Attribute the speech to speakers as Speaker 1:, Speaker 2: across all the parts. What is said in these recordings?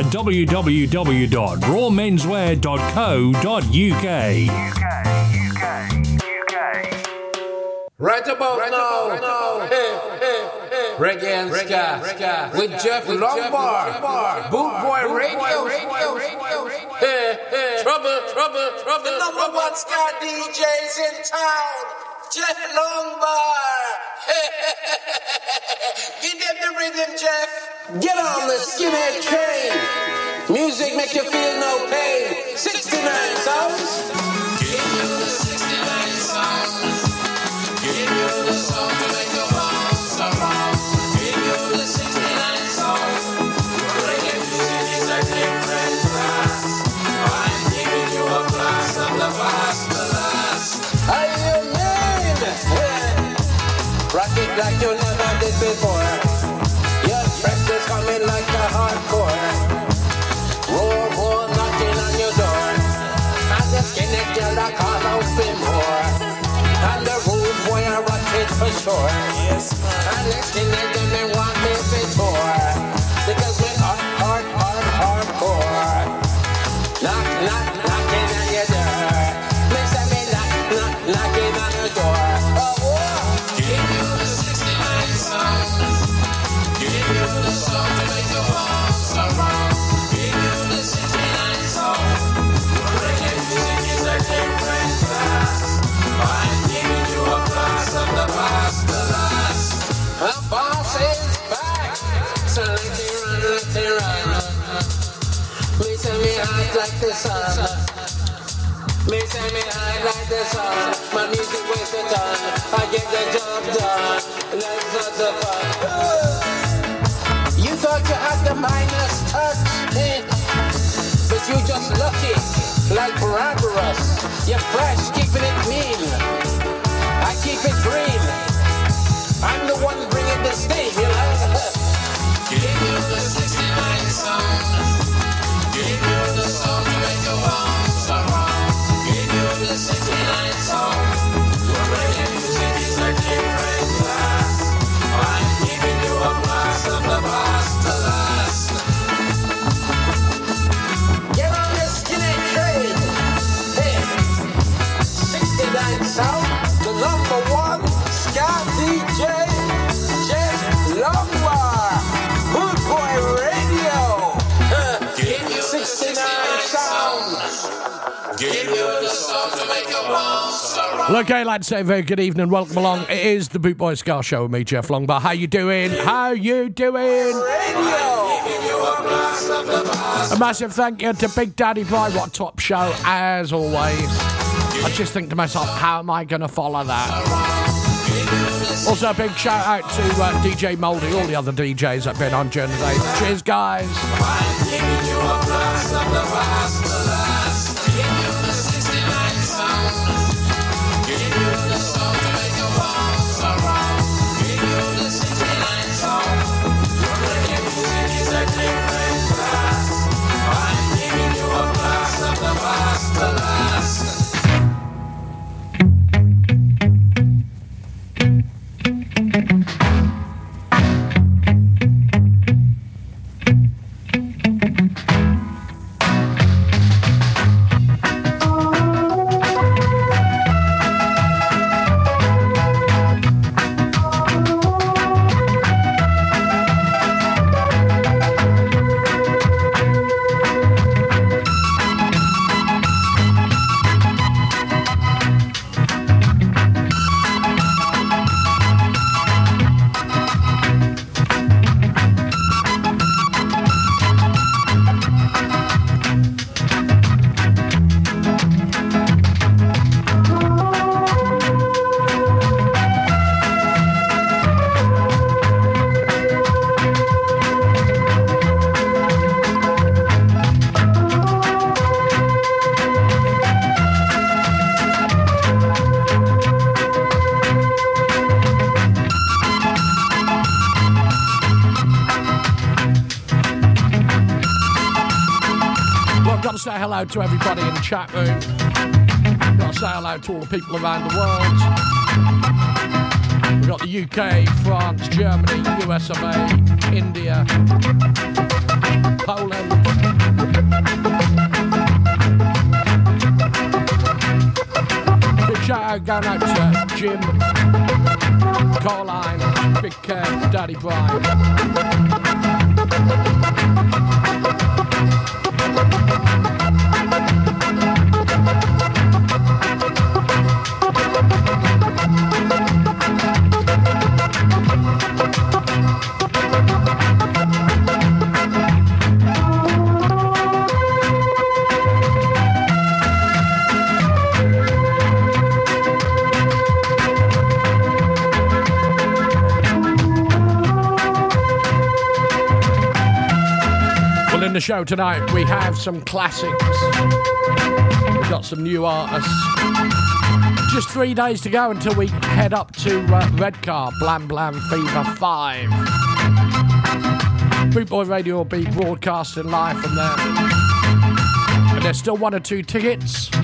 Speaker 1: at www.rawmenswear.co.uk.
Speaker 2: Right about right now, right now. Hey, hey, hey. Reggae and ska, ska, with Geoff Longbar, Boot Boy Radio, Radio, Hey, hey. Trouble, trouble, trouble.
Speaker 3: The number one ska DJs in town, Geoff Longbar. Give them the rhythm, Geoff.
Speaker 2: Get on the skinhead train. Music make you feel no pain. 69 sounds. Like you never did before. Your breath is coming like a hardcore. Roar, roar, knocking on your door. And the skinny girl that call out for more. And the rude boy I rock it for sure. The sun. Me say me hot like the sun. My music weighs a ton. I get the job done. That's not the fun. You thought you had the minus touch, eh? but you just lucky, like Barabbas. You're fresh, keeping it mean. I keep it green. I'm the one bringing the steam,
Speaker 4: Okay, lads, say a very good evening. Welcome along. It is the Boot Boy Ska Show with me, Geoff Longbar. How you doing? How you doing? A massive thank you to Big Daddy Bry. What a top show, as always. I just think to myself, how am I going to follow that? Also, a big shout out to uh, DJ Moldy, all the other DJs that have been on during the. Cheers, guys.
Speaker 5: Hello to everybody in the chat room. Got to say hello to all the people around the world. We've got the UK, France, Germany, US of A, India, Poland. Big shout out going out to Jim, Carline, Big Kev, Daddy Brian. Show tonight, we have some classics. We've got some new artists. Just three days to go until we head up to uh, Redcar, Blam Blam Fever 5. Bootboy Radio will be broadcasting live from there. And there's still one or two tickets. You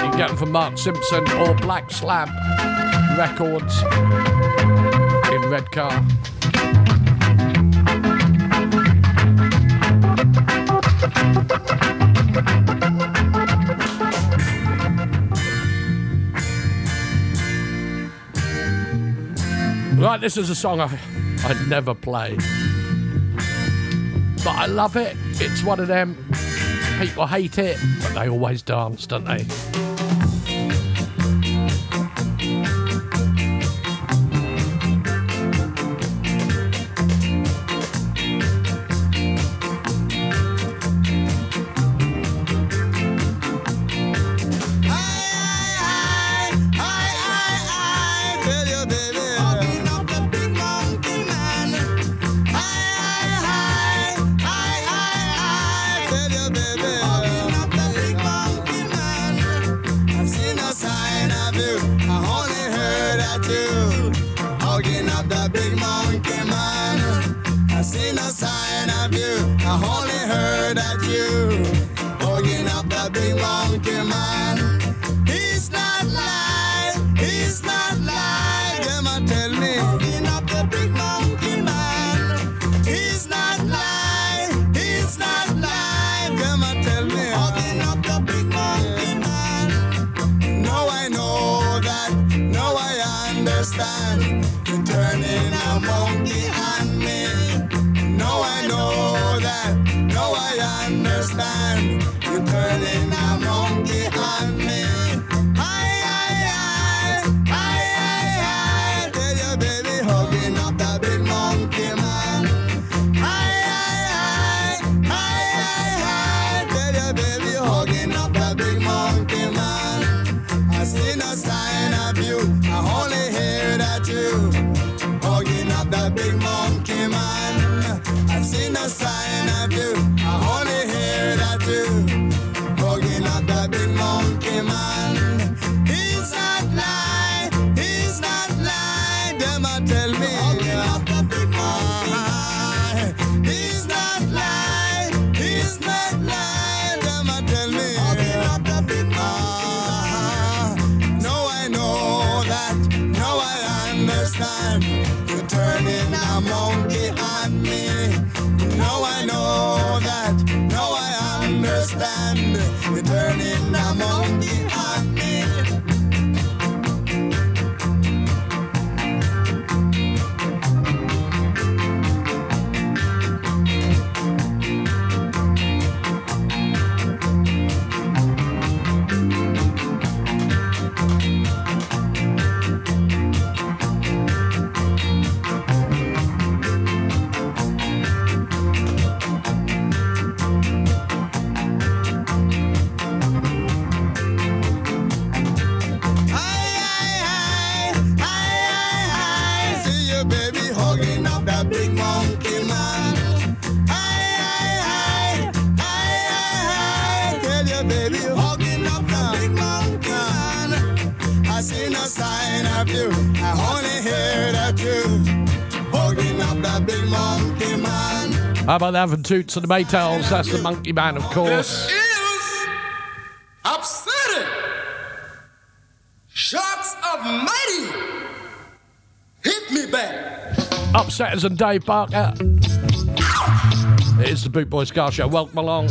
Speaker 5: can get them from Mark Simpson or Black Slab Records in Redcar. Mm. Right, this is a song I, I'd never play. But I love it. It's one of them. People hate it, but they always dance, don't they?
Speaker 6: How about the from Toots and the Maytals? That's the Monkey Man, of course.
Speaker 4: This is upsetting. Shocks of mighty hit me back.
Speaker 6: Upsetters and Dave Barker. It's the Boot Boy Ska Show. Welcome along.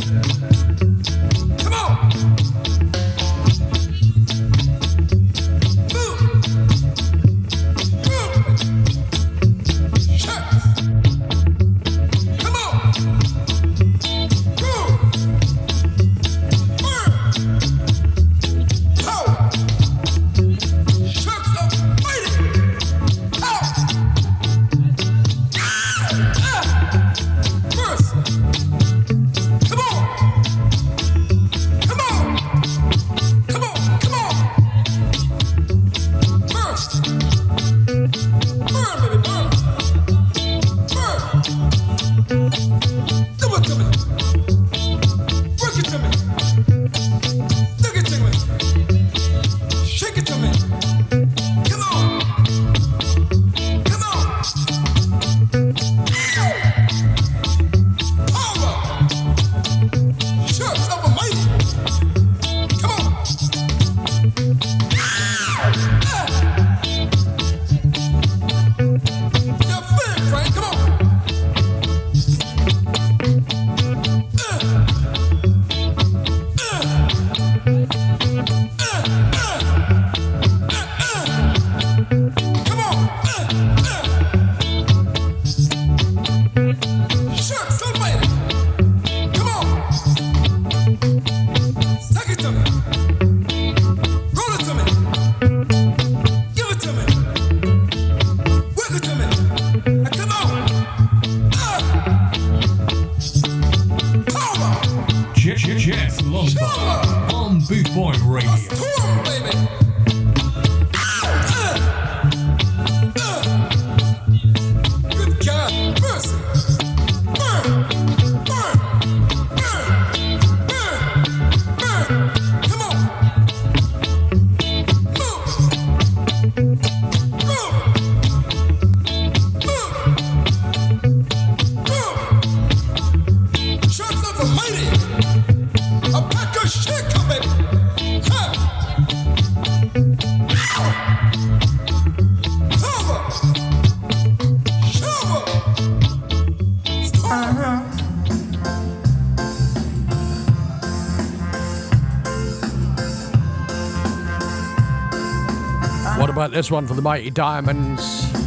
Speaker 6: This one for the Mighty Diamonds.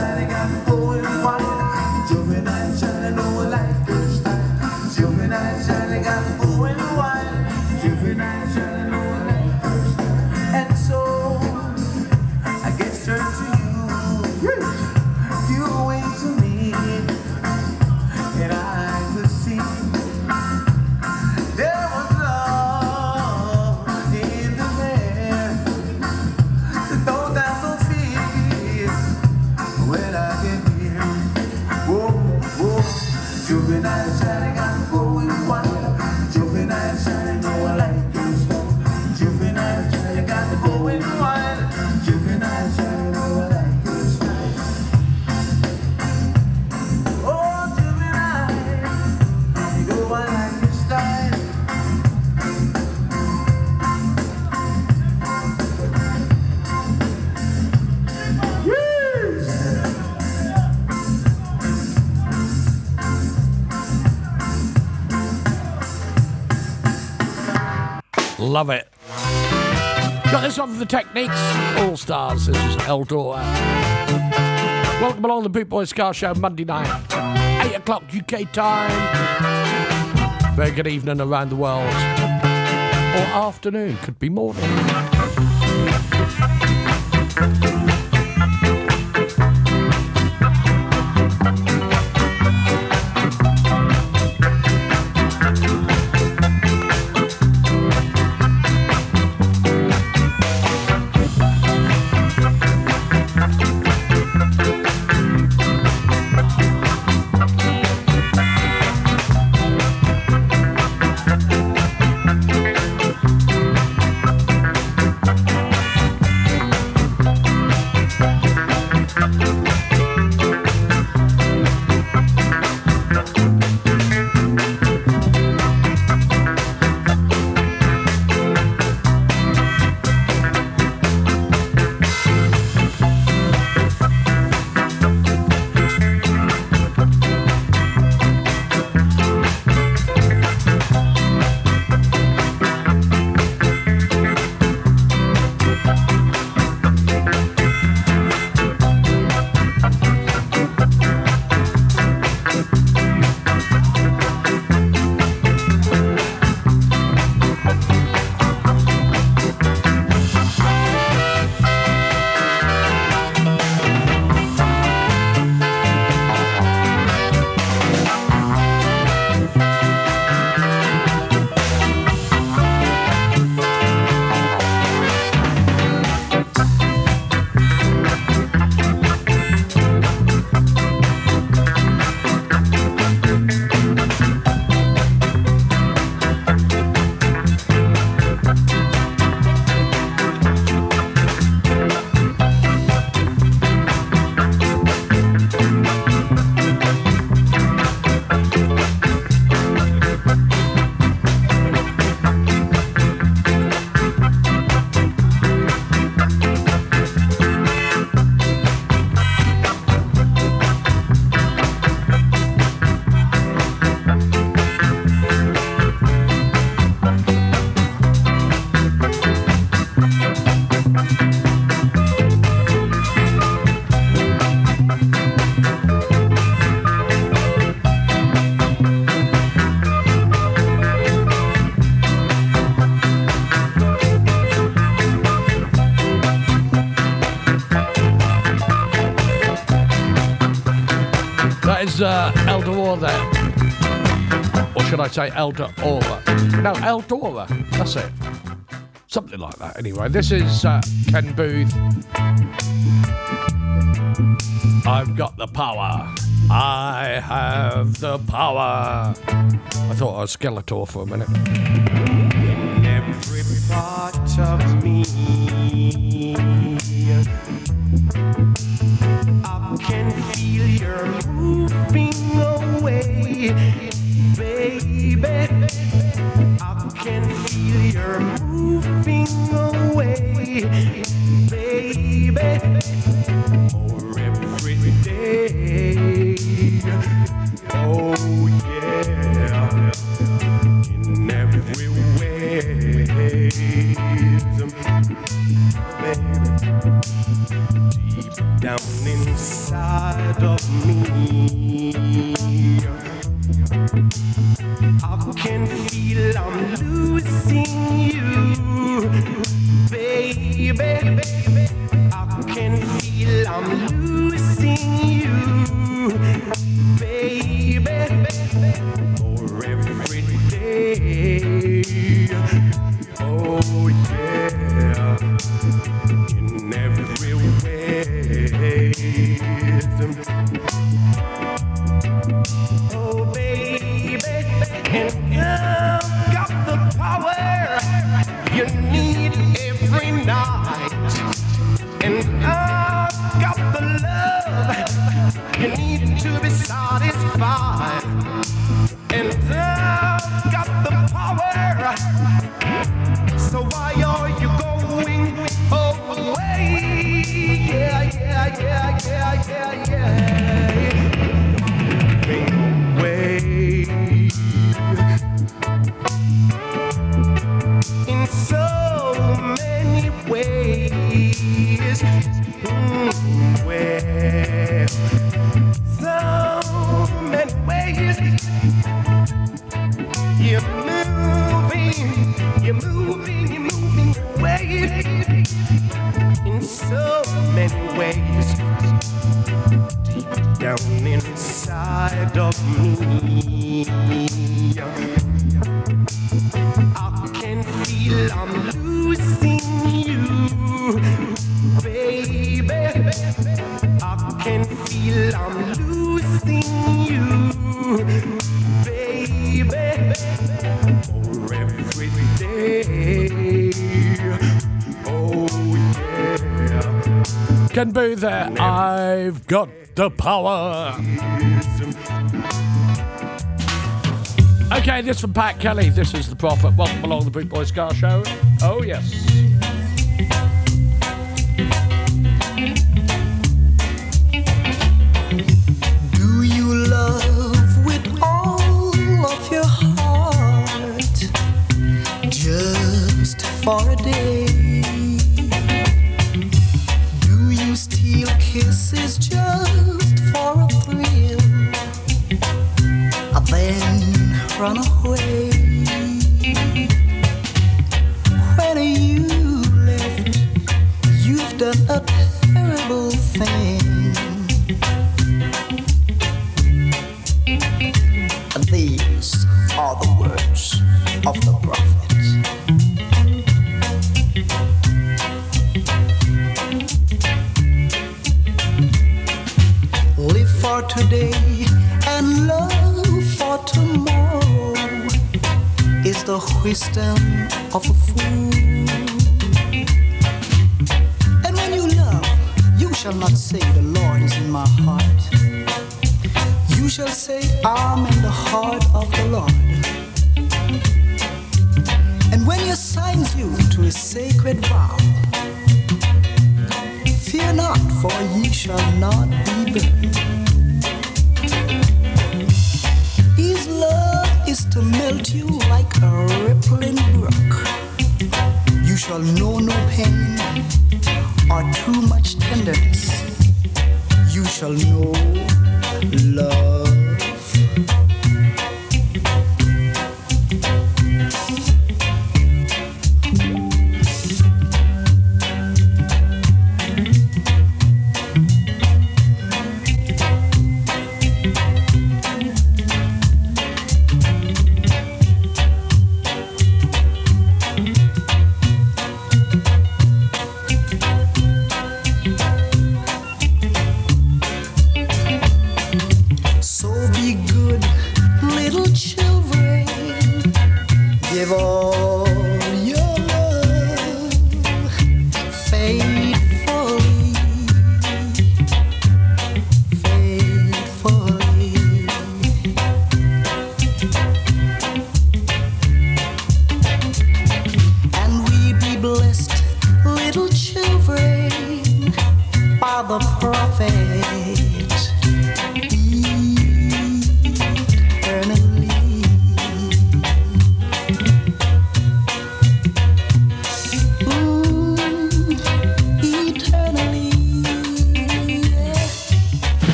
Speaker 7: I got. Love
Speaker 4: it. Got this one from the Techniques All Stars. This is Eldor. Welcome along the Boot Boy Ska Show Monday night, 8 o'clock UK time. Very good evening around the world. Or afternoon, could be morning. Or should I say Elder Aura? No, Eldora. That's it. Something like that, anyway. This is uh, Ken Boothe. I've got the power. I have the power. I thought I was Skeletor for a minute.
Speaker 7: every the power.
Speaker 4: Okay, this from Pat Kelly. This is the Prophet. Welcome along the Boot Boy Ska Show. Oh, yes.
Speaker 8: kisses just for a thrill. I then run away. When you left, you've done a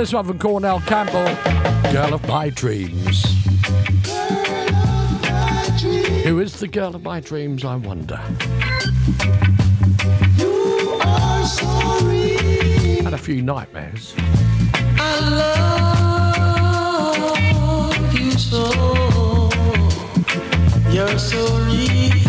Speaker 4: this one from Cornell Campbell Girl of My Dreams. Who is the girl of my dreams, I wonder? Had a few nightmares.
Speaker 8: I love you so. You're so real.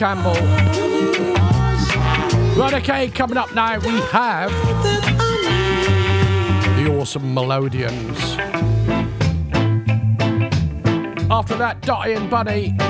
Speaker 4: Campbell. Right, okay, coming up now we have the awesome Melodians. After that, Dotty and
Speaker 2: Bunny.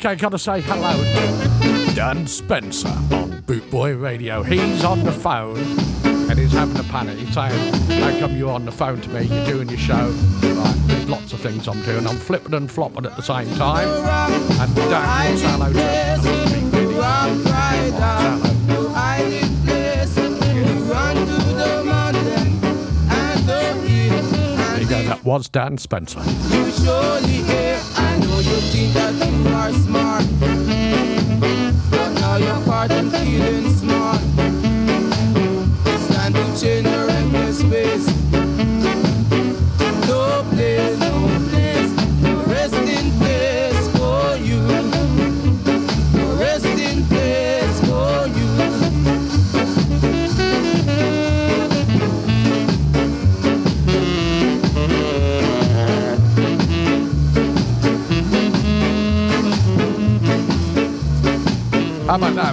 Speaker 4: okay, gotta say hello. Dan Spencer on Bootboy Radio. He's on the phone and he's having a panic. He's saying, How come you're on the phone to me? You're doing your show. Right, there's lots of things I'm doing. I'm flipping and flopping at the same time. And Dan wants hello to him. There you go, that was Dan Spencer garden cedar.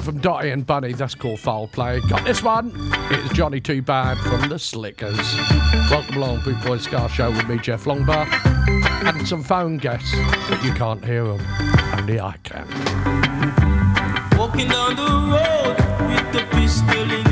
Speaker 4: from Dotty and Bunny, that's called Foul Play. Got this one. It's Johnny Too Bad from the Slickers. Welcome along, Boot Boy Ska Show with me, Geoff Longbar, and some phone guests, but you can't hear them. Only I can.
Speaker 9: Walking down the road with the pistol in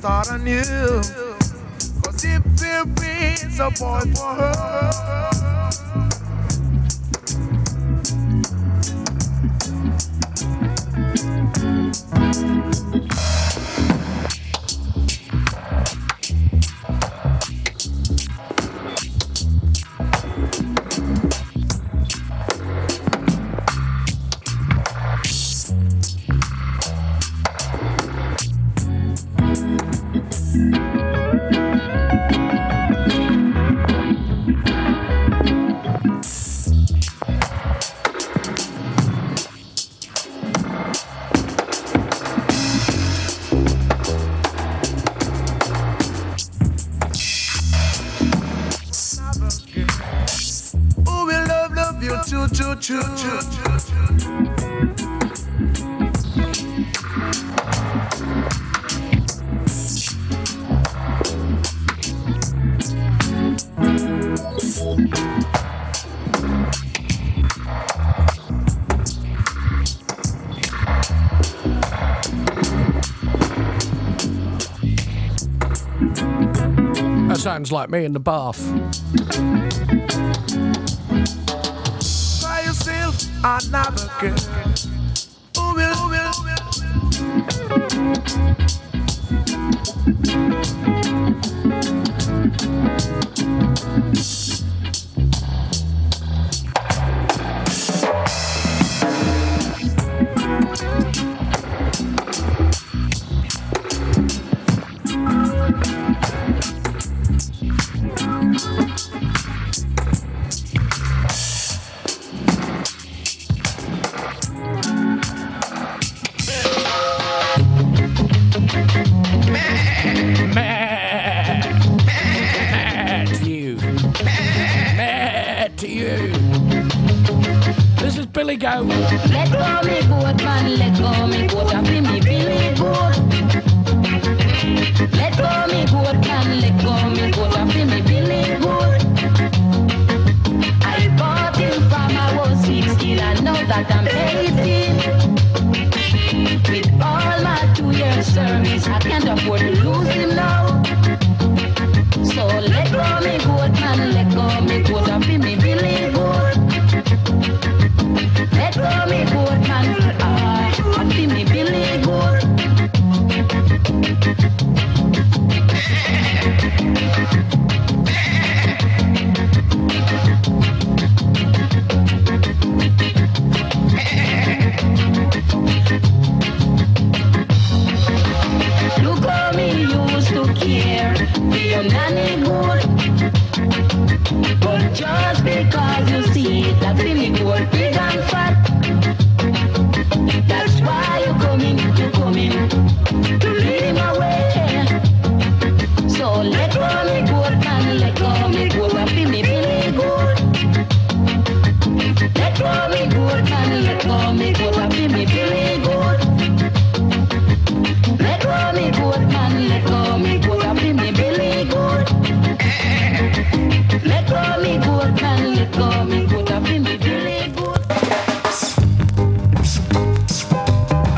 Speaker 10: start anew. Cause if there is a boy for her.
Speaker 4: fans like me in the bath.
Speaker 11: Yourself another girl.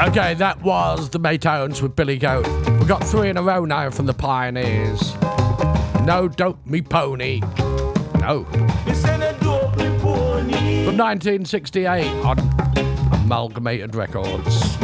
Speaker 4: Okay, that was the Maytones with Billy Goat. We got three in a row now from the Pioneers. No, don't me pony. No. From 1968 on Amalgamated Records.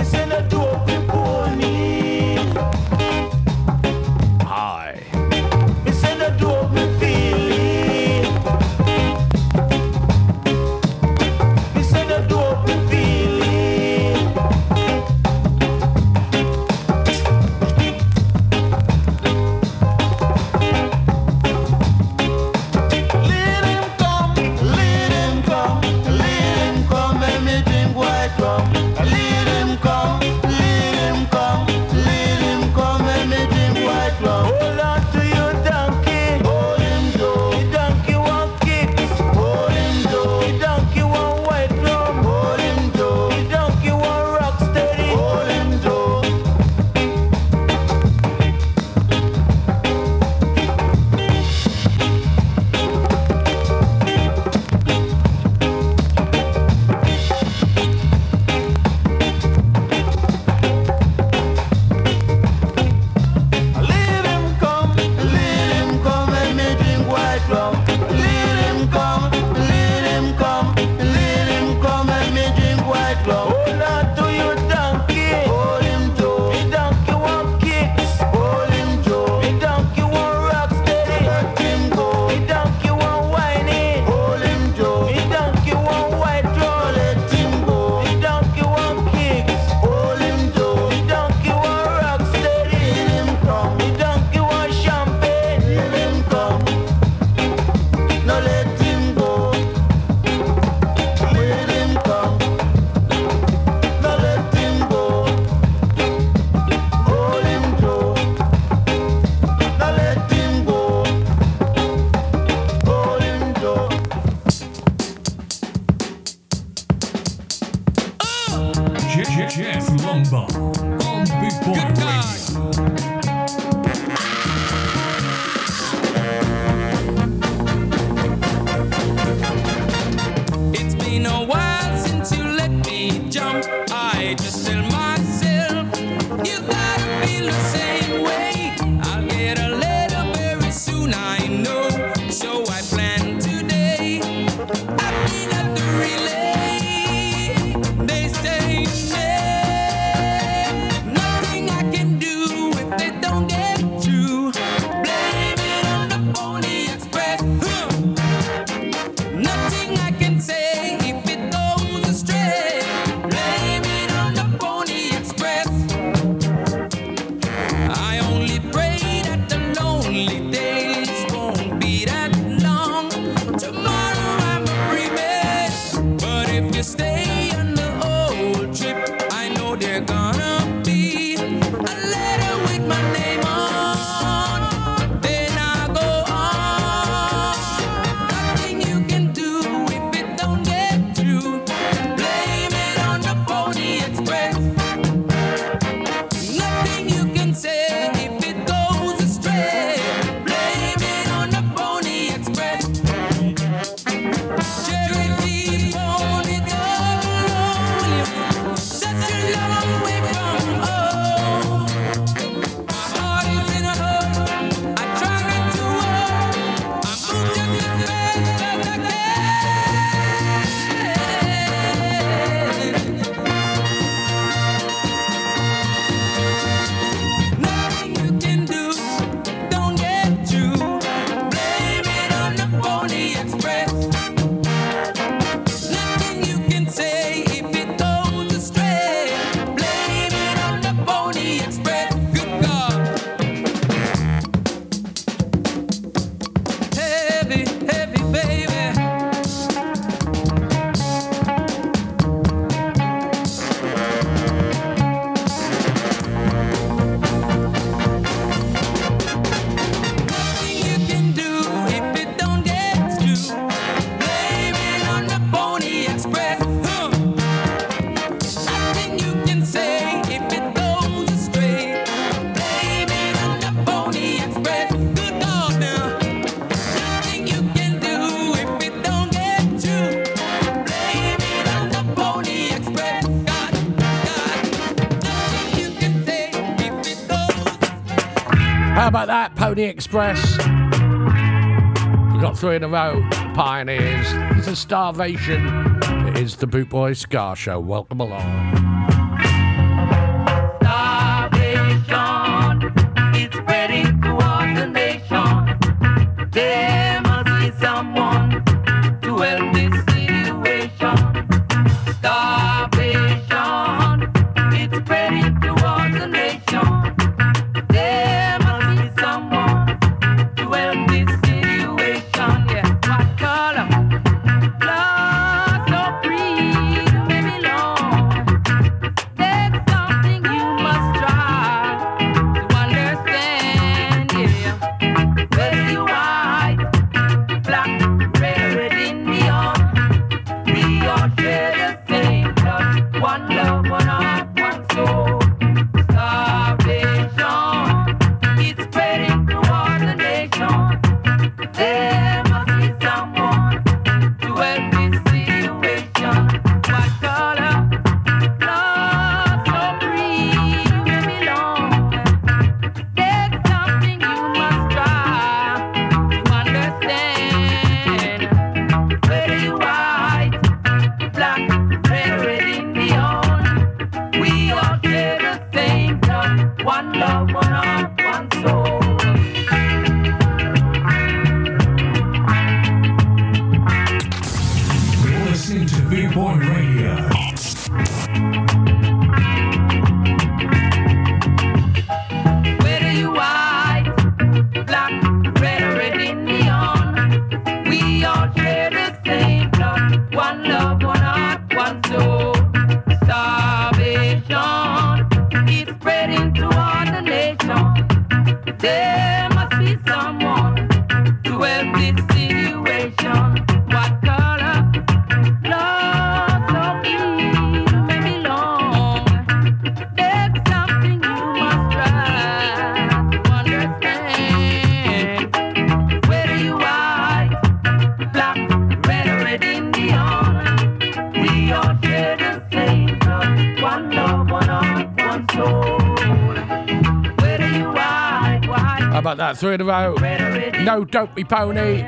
Speaker 4: Express.
Speaker 12: We've got three in a row. Pioneers. It's a Starvation. It is the Boot Boy Ska Show. Welcome along.
Speaker 4: About that? Three in a row. No Dopey Pony,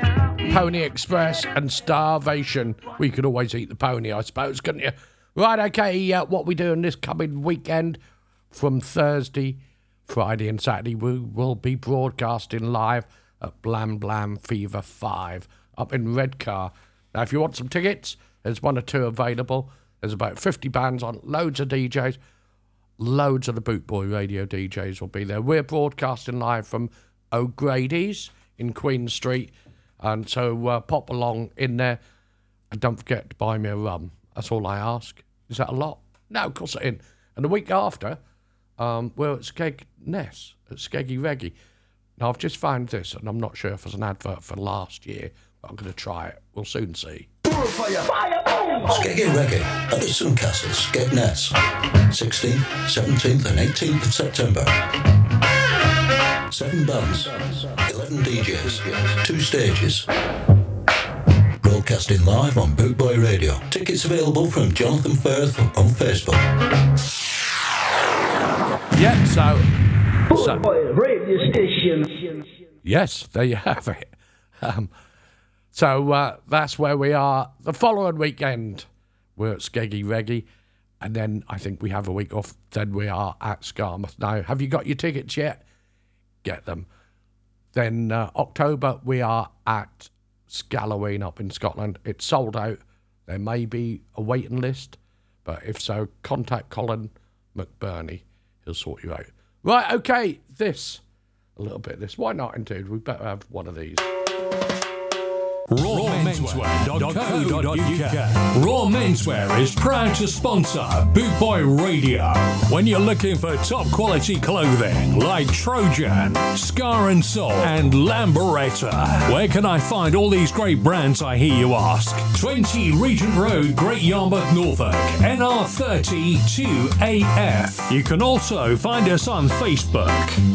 Speaker 4: Pony Express, and Starvation. We could always eat the pony, I suppose, couldn't you? Right, okay, uh, what we doing this coming weekend from Thursday, Friday, and Saturday? We will be broadcasting live at Blam Blam Fever 5 up in Redcar. Now, if you want some tickets, there's one or two available. There's about 50 bands on, loads of DJs loads of the Bootboy radio DJs will be there. We're broadcasting live from O'Grady's in Queen Street, and so uh, pop along in there, and don't forget to buy me a rum. That's all I ask. Is that a lot? No, of course it ain't. And the week after, um, we're at Skeg Ness at Skeggy Reggae. Now I've just found this, and I'm not sure if it's an advert for last year, but I'm going to try it. We'll soon see.
Speaker 13: Skeggy Reggae at the Suncastle, Skegness. 16th, 17th, and 18th of September. Seven bands, 11 DJs, two stages. Broadcasting live on Bootboy Radio. Tickets available from Jonathan Firth on Facebook.
Speaker 4: Yeah, so. so
Speaker 14: radio station.
Speaker 4: Yes, there you have it. Um, so uh, that's where we are. The following weekend, we're at Skeggy Reggae, and then I think we have a week off. Then we are at Skamouth. Now, have you got your tickets yet? Get them. Then uh, October, we are at Skalloween up in Scotland. It's sold out. There may be a waiting list, but if so, contact Colin McBurney. He'll sort you out. Right, okay, this. A little bit of this. Why not, indeed? We better have one of these.
Speaker 1: rawmenswear.co.uk. Raw Menswear is proud to sponsor Bootboy Radio. When you're looking for top quality clothing like Trojan, Ska and Soul, and Lambretta, where can I find all these great brands? I hear you ask. 20 Regent Road, Great Yarmouth, Norfolk, NR30 2AF. You can also find us on Facebook,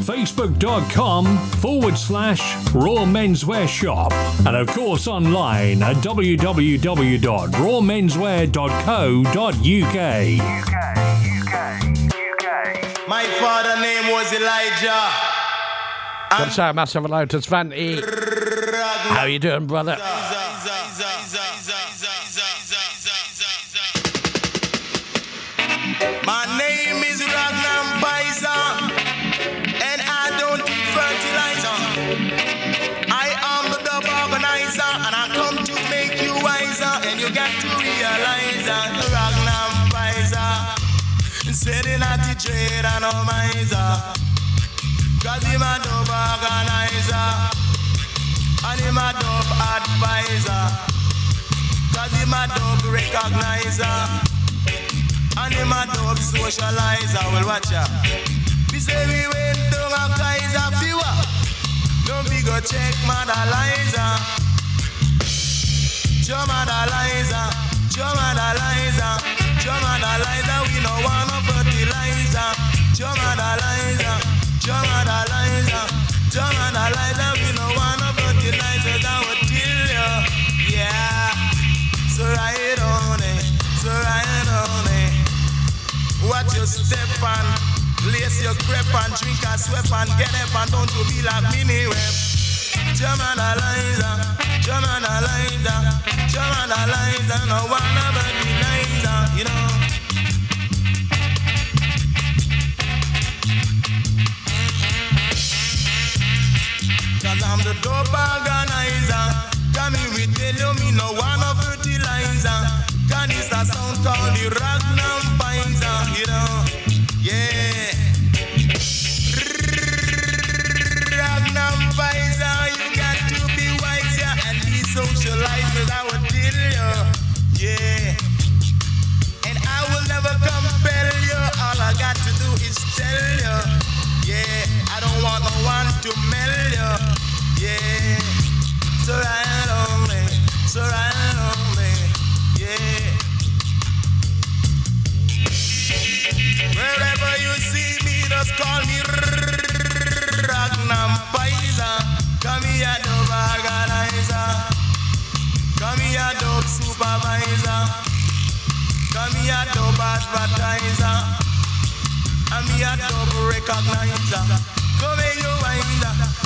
Speaker 1: facebook.com forward slash Raw Menswear Shop, and of course online at www.rawmenswear.co.uk.
Speaker 5: My father name was Elijah.
Speaker 4: Got to say a massive hello to Svanty. How you doing, brother?
Speaker 5: And cause him a dub organizer, and him a dub advisor, cause him a dub recognizer. And him a dope socializer, well watch ya. We say we went down a Kaiser viewer. Don't be go check Mother Liza. Joe Mother Liza, Joe Mother Liza, Joe Mother Liza, we no want no fertilizer. Mother Liza, Mother Liza, Mother Liza, we no want no fertilizer. That would kill ya, yeah. So ride on it, so ride on it. Watch your step and lace your crepe and drink and sweat and get up and don't you be like mini web. German Eliza, German Eliza, German Eliza, no one denies her, you know. The dope organizer. Come here, we tell you me no one of fertilizer. Cause it's a sound called the Ragnar Pfizer, you know. Yeah. Ragnar Pfizer, you got to be wiser and be socialized would tell you. Yeah. And I will never compel you. All I got to do is tell you. Yeah. I don't want no one to mell you. Yeah. So right on me. So. Yeah. Wherever you see me, just call me. Come here, organizer. Come here, dub supervisor. Come here, dub advertiser. I'm here, dub recognizer. Come here, you winder.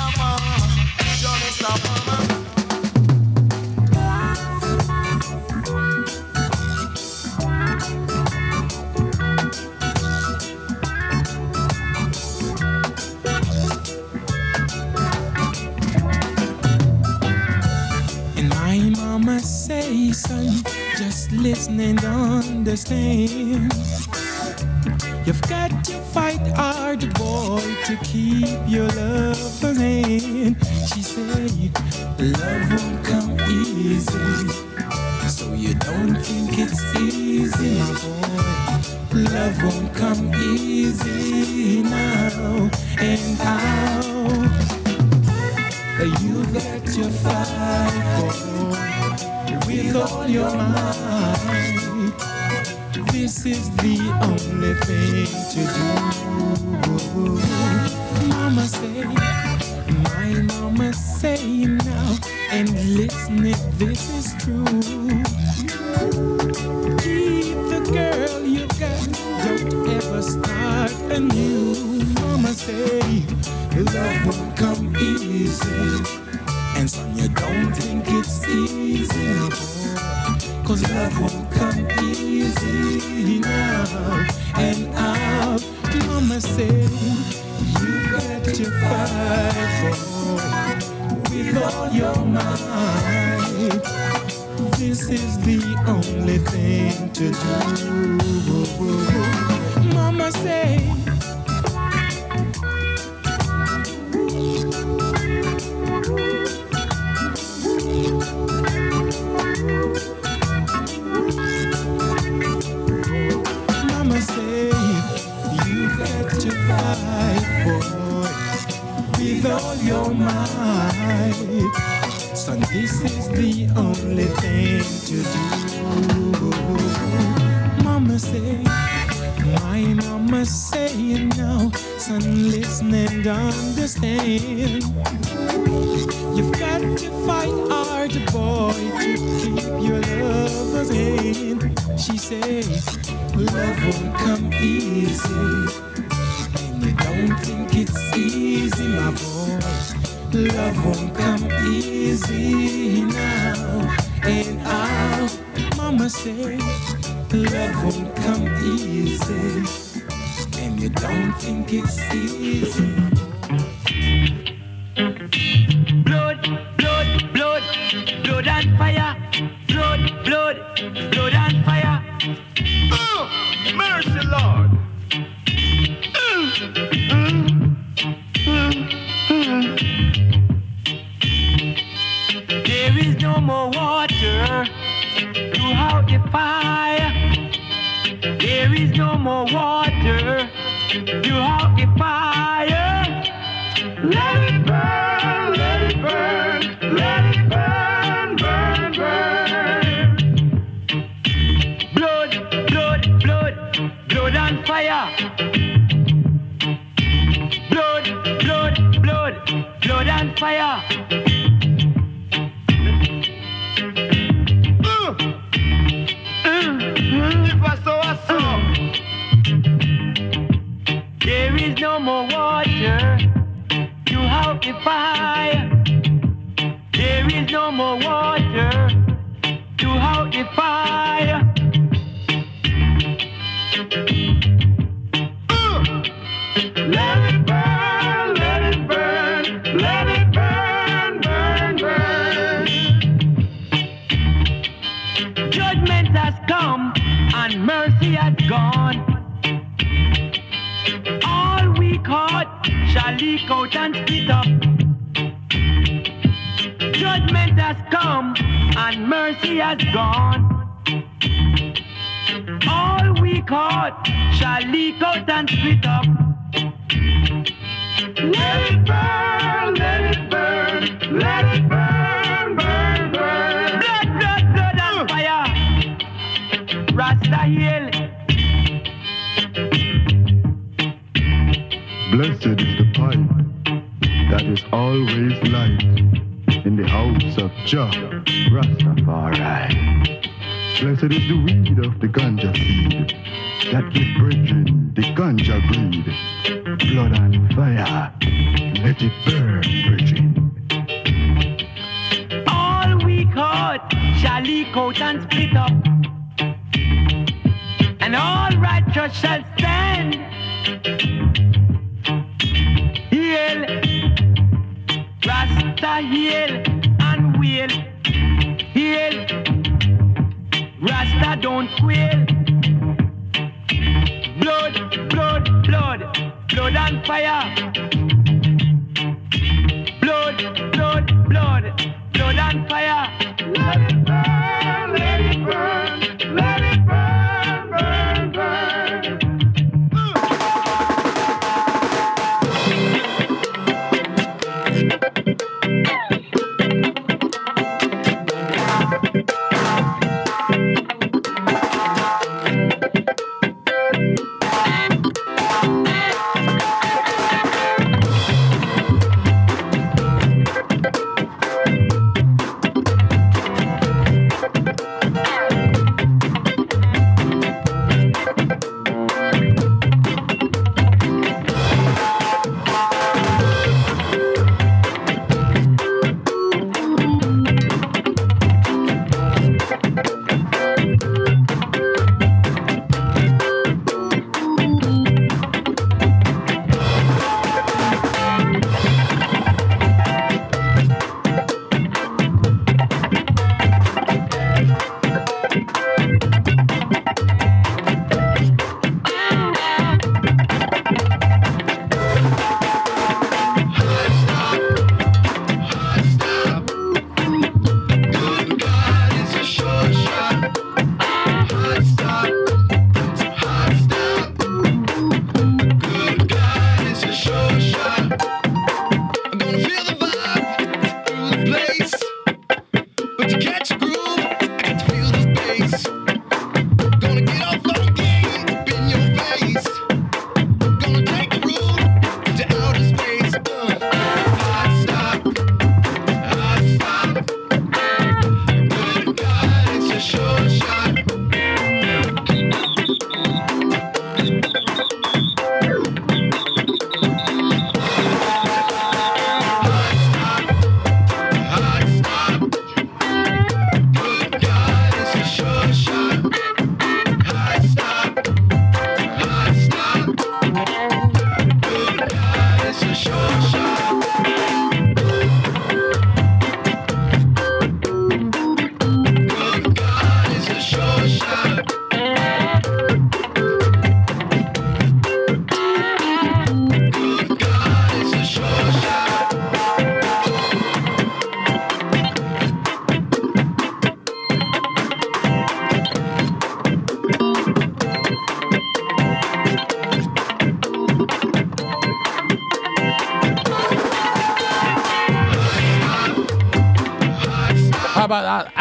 Speaker 15: mama say, son, just listen and understand. You've got to fight hard, boy, to keep your love hand. She said, love won't come easy. So you don't think it's easy, boy. Love won't come easy now. And how you got to fight for with all your might. This is the only thing to do. Mama say, my mama say now, and listen if this is true. Keep the girl you got, don't ever start anew. Mama say, love won't come easy. And son, you don't think it's easy. Cause love won't come easy now. And out, mama said, you got to fight for with all your might. This is the only thing to do. Mama say, got to fight, boy, with all your might. Son, this is the only thing to do. Mama say, my mama say now, son, listen and understand. You've got to fight hard, boy, to keep your lover's hand. She says, love won't come easy. And you don't think it's easy, my boy. Love won't come easy now. And our mama say, love won't come easy. You don't think it's easy.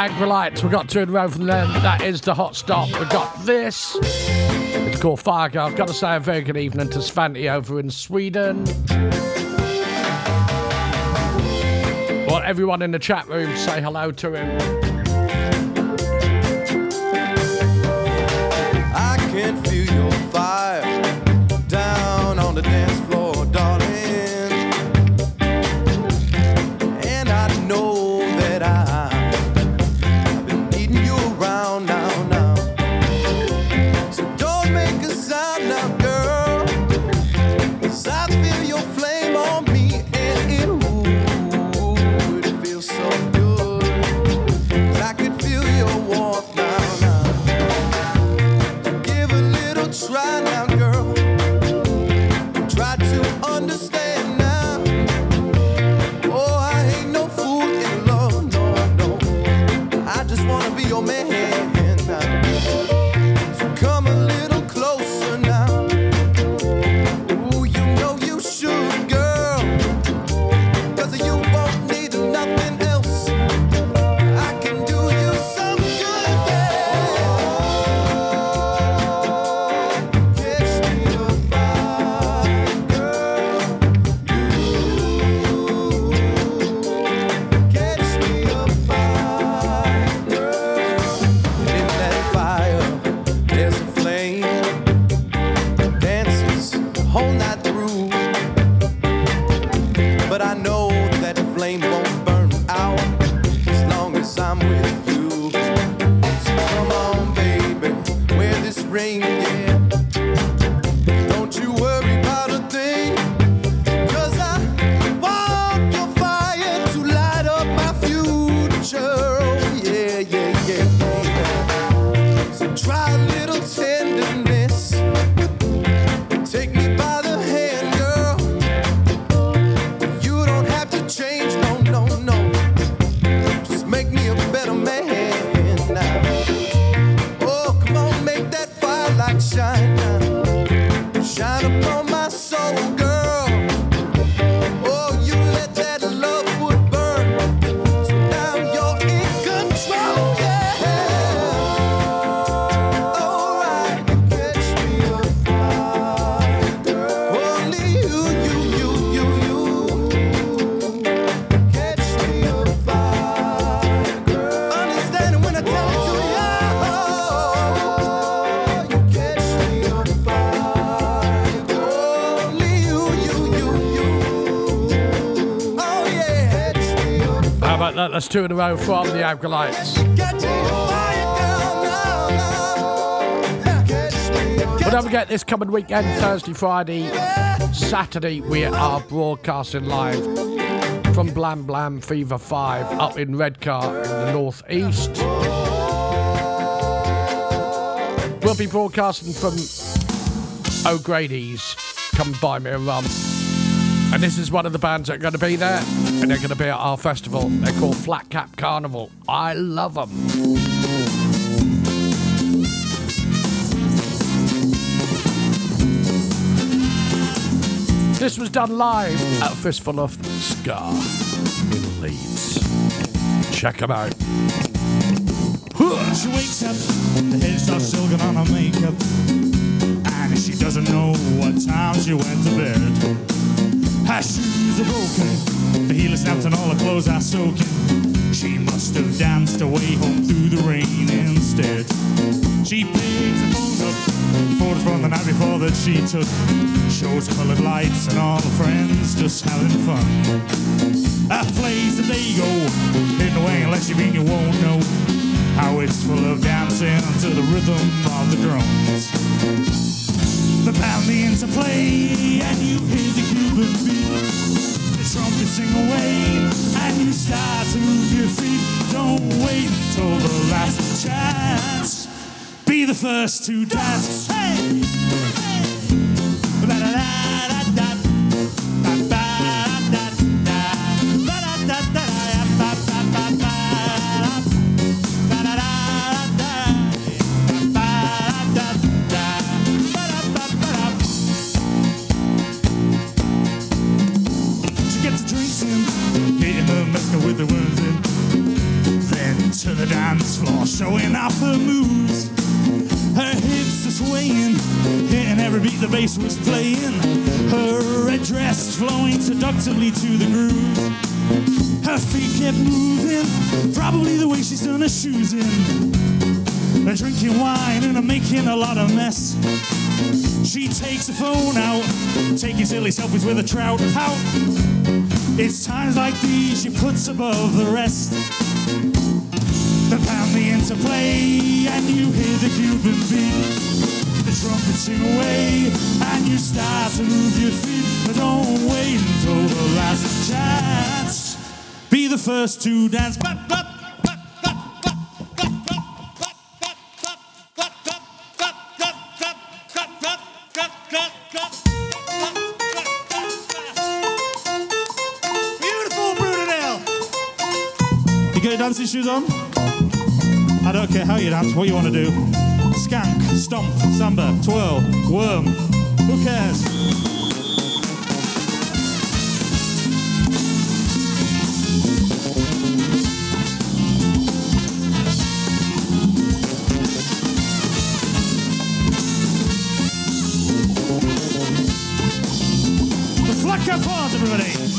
Speaker 4: Aggrolites. We've got two in a row from them. That is the hot stop. We've got this. It's called Fargo. I've got to say a very good evening to Svanti over in Sweden. Well, everyone in the chat room say hello to him.
Speaker 16: I can feel your
Speaker 6: fire.
Speaker 4: That's two in a row from the Aggrolites. But don't forget this coming weekend, Thursday, Friday, Saturday, we are broadcasting live from Blam Blam Fever 5 up in Redcar in the northeast. We'll be broadcasting from O'Grady's. Come buy me a rum. And this is one of the bands that are going to be there, and they're going to be at our festival. They're called Flat Cap Carnival. I love them. This was done live at Fistful of Ska in Leeds. Check them out.
Speaker 17: She wakes up, the head starts silking on her makeup, and she doesn't know what time she went to bed. Her shoes are broken, the heel is snapped, and all her clothes are soaking. She must have danced away home through the rain instead. She picks the phone up, photos from the night before that she took. Shows colored lights and all her friends just having fun. A place that they go, hidden away unless you mean you won't know how it's full of dancing to the rhythm of the drums. The band begins to play, and you hear the Cuban beat. The trumpets sing away, and you start to move your feet. Don't wait till the last chance. Be the first to dance. With the worms in. Then to the dance floor, showing off her moves. Her hips are swaying, hitting every beat the bass was playing. Her red dress flowing seductively to the groove. Her feet kept moving, probably the way she's done her shoes in. They're drinking wine and are making a lot of mess. She takes the phone out, taking silly selfies with a trout pout. It's times like these she puts above the rest. The band begins to play, and you hear the Cuban beat. The trumpets sing away, and you start to move your feet. But don't wait until the last chance. Be the first to dance. Shoes on? I don't care how you dance, what you want to do. Skank, stomp, samba, twirl, worm. Who cares? Cap part, everybody.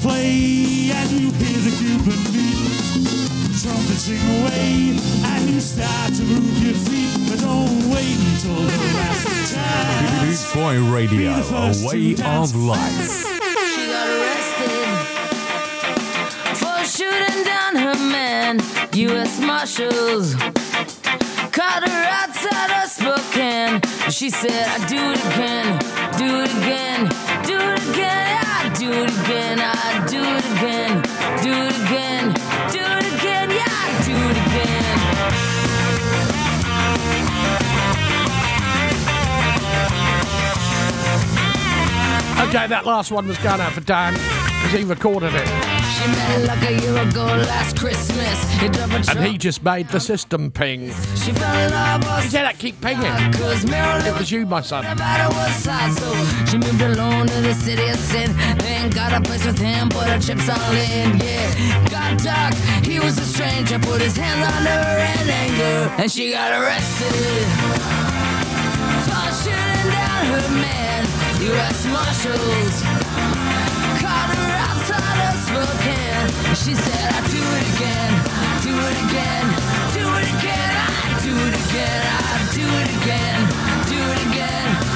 Speaker 17: Play, and you hear the Cuban beat. Trumpets sing away, and you start to move your feet. But don't wait until the last chance.
Speaker 1: Boot Boy Radio,
Speaker 17: Be the first
Speaker 1: a way of life.
Speaker 18: She got arrested for shooting down her man. U.S. Marshals caught her outside of Spokane. She said, I do it again, do it again, do it again, I do it again, I do it again, do it again, do it again, yeah, I do it again.
Speaker 4: Okay, that last one was going out for Dan because he recorded it.
Speaker 18: She met like a year ago last Christmas. He drove a
Speaker 4: And he just made the system ping.
Speaker 18: She fell in love with
Speaker 4: You say that keep pinging. It was you, my son.
Speaker 18: no matter what side. She moved alone to the city of sin. Then got a place with him, put her chips all in. Yeah, got dark. He was a stranger, put his hands on her in anger, and she got arrested for shooting down her man. U.S. Marshals She said, I do it again, do it again, do it again, I do it again, I do it again, do it again,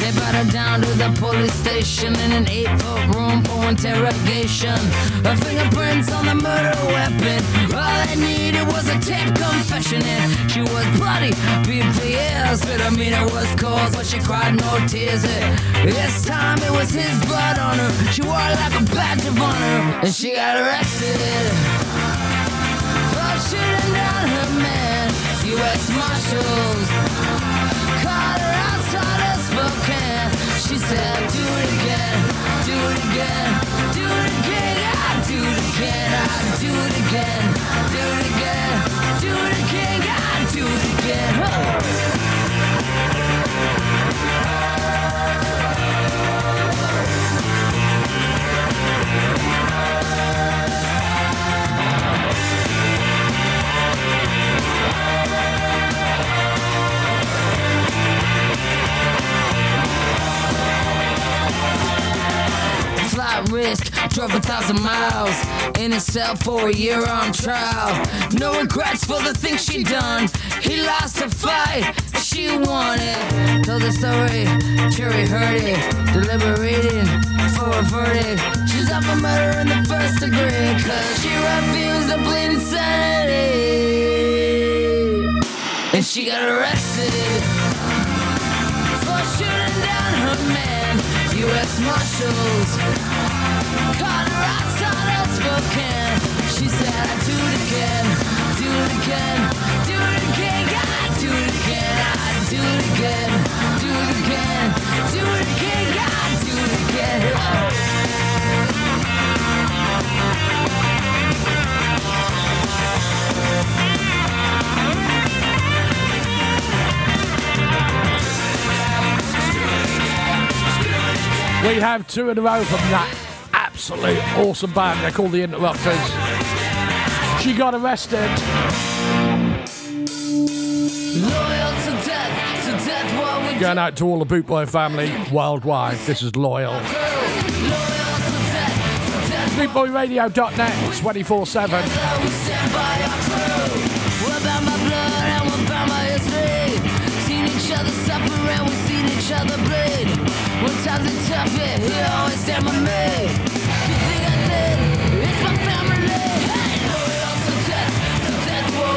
Speaker 18: They brought her down to the police station in an eight-foot room for interrogation. Her fingerprints on the murder weapon. All they needed was a tape confession, and she was bloody. BPS, but I mean it was cause, but she cried no tears. This time it was his blood on her. She wore it like a badge of honor, and she got arrested oh, for shooting down her man. U.S. Marshals She said, Do it again, do it again, do it again, I do it again, I do it again, do it again, do it again, I do it again. Huh. Flight risk, drove a thousand miles in a cell for a year on trial. No regrets for the things she done. He lost a fight, she won it. Told the story, jury heard it, deliberating for a verdict. She's up for murder in the first degree, cause she refused to plead insanity. And she got arrested for shooting down her man. U.S. Marshals caught her outside of Spokane. She said, I do it again, do it again, do it again, God, do it again, I do it again, do it again, do it again, God, do it again.
Speaker 4: We have two in a row from that absolute awesome band. They're called the Interrupters. She got arrested.
Speaker 18: Loyal to death, to death, what we
Speaker 4: Going out to all the Bootboy family worldwide. This is Loyal. BootboyRadio.net 24 7.
Speaker 18: we stand by our crew. What about my blood and what about my history? Seen each other suffer and we've seen each other bleed. When times are tough, yeah, he always stand by me.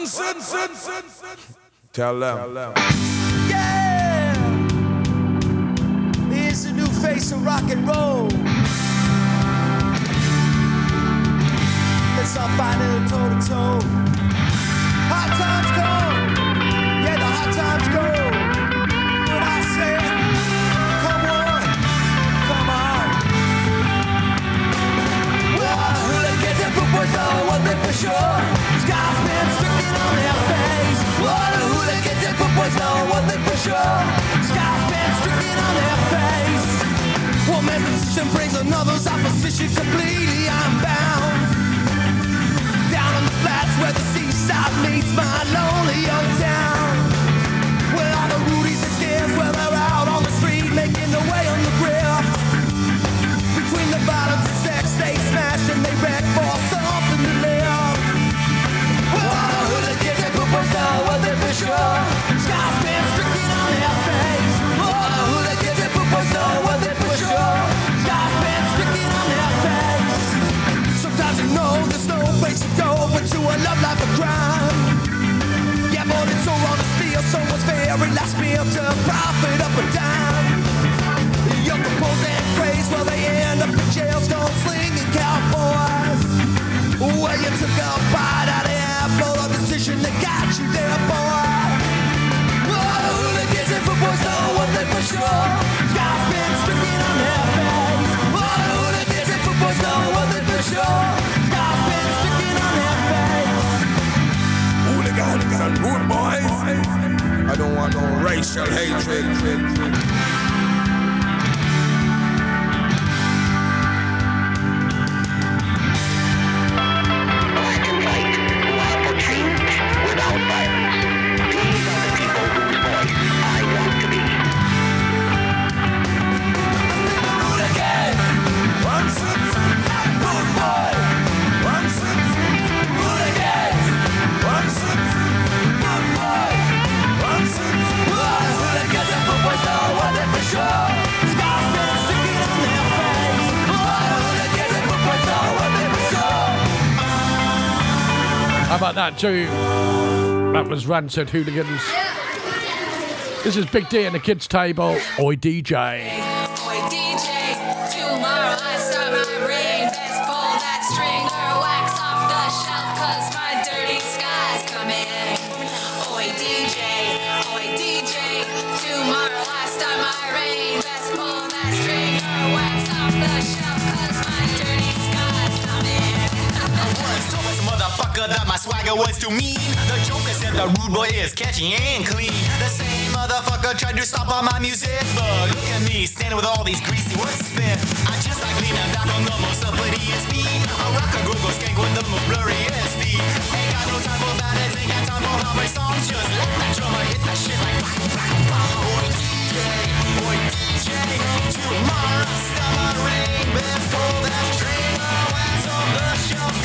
Speaker 6: Ranson, tell them.
Speaker 7: Yeah! Here's the new face of rock and roll. Let's all find it toe to toe. Hard times come. Yeah, the hard times go. When I say, come on, come on. Well, hooligans and footboys know one thing for sure. Sky's been footboys know thing for sure. Sky's been stricken on their face. One man's position brings another's opposition completely. I'm bound. Down on the flats where the seaside meets my lonely old town. Someone's very last meal to profit up a dime. Young compose and craze while they end up in jail, stone slinging cowboys. Well, you took a bite out of apple, a decision that got you there, boy. Oh, the hooligans and footboys know one thing for sure.
Speaker 6: Racial hatred.
Speaker 4: That was Rancid Hooligans. This is Big D and the kids' table. Oi DJ.
Speaker 19: Boy DJ, that
Speaker 20: was too mean. The joker said the rude boy is catchy and clean. The same motherfucker tried to stop all my music, but look at me standing with all these greasy words to. I just like lean and down on the most uppitiest beat. A rock a go-go skank with the most blurriest feet. Ain't got no time for ballads, ain't got time for my songs. Just let that drummer hit that shit like bang, bang, bang. Boy DJ, boy DJ, tomorrow my rain. Best pull that string, on the shelf,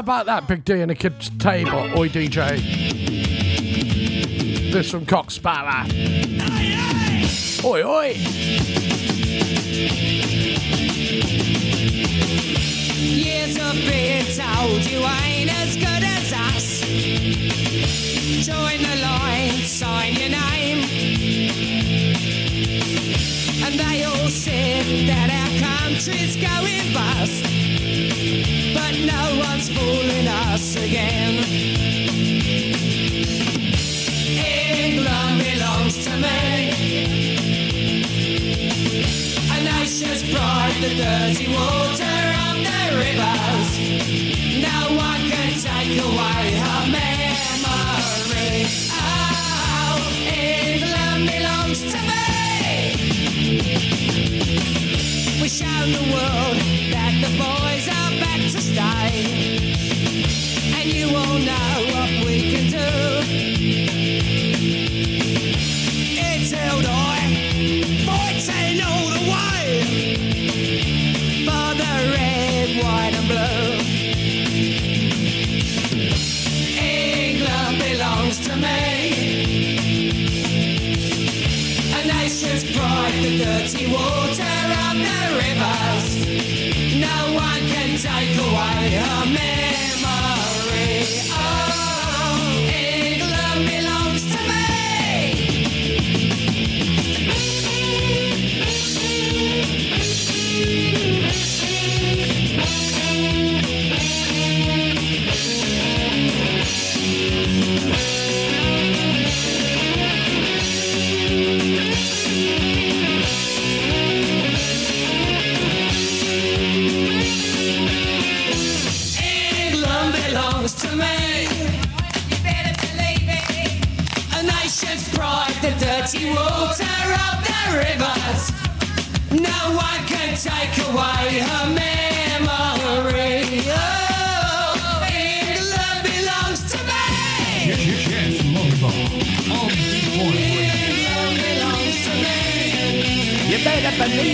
Speaker 6: About that, Big D in the Kid's Table? Oi, DJ. This from Cock Sparrer. Oi, oi.
Speaker 1: Years of being told you ain't as good as us. Join the line, sign your name. And they all said that our country's going bust that no one's fooling us again. England belongs to me. A nation's pride, the dirty water.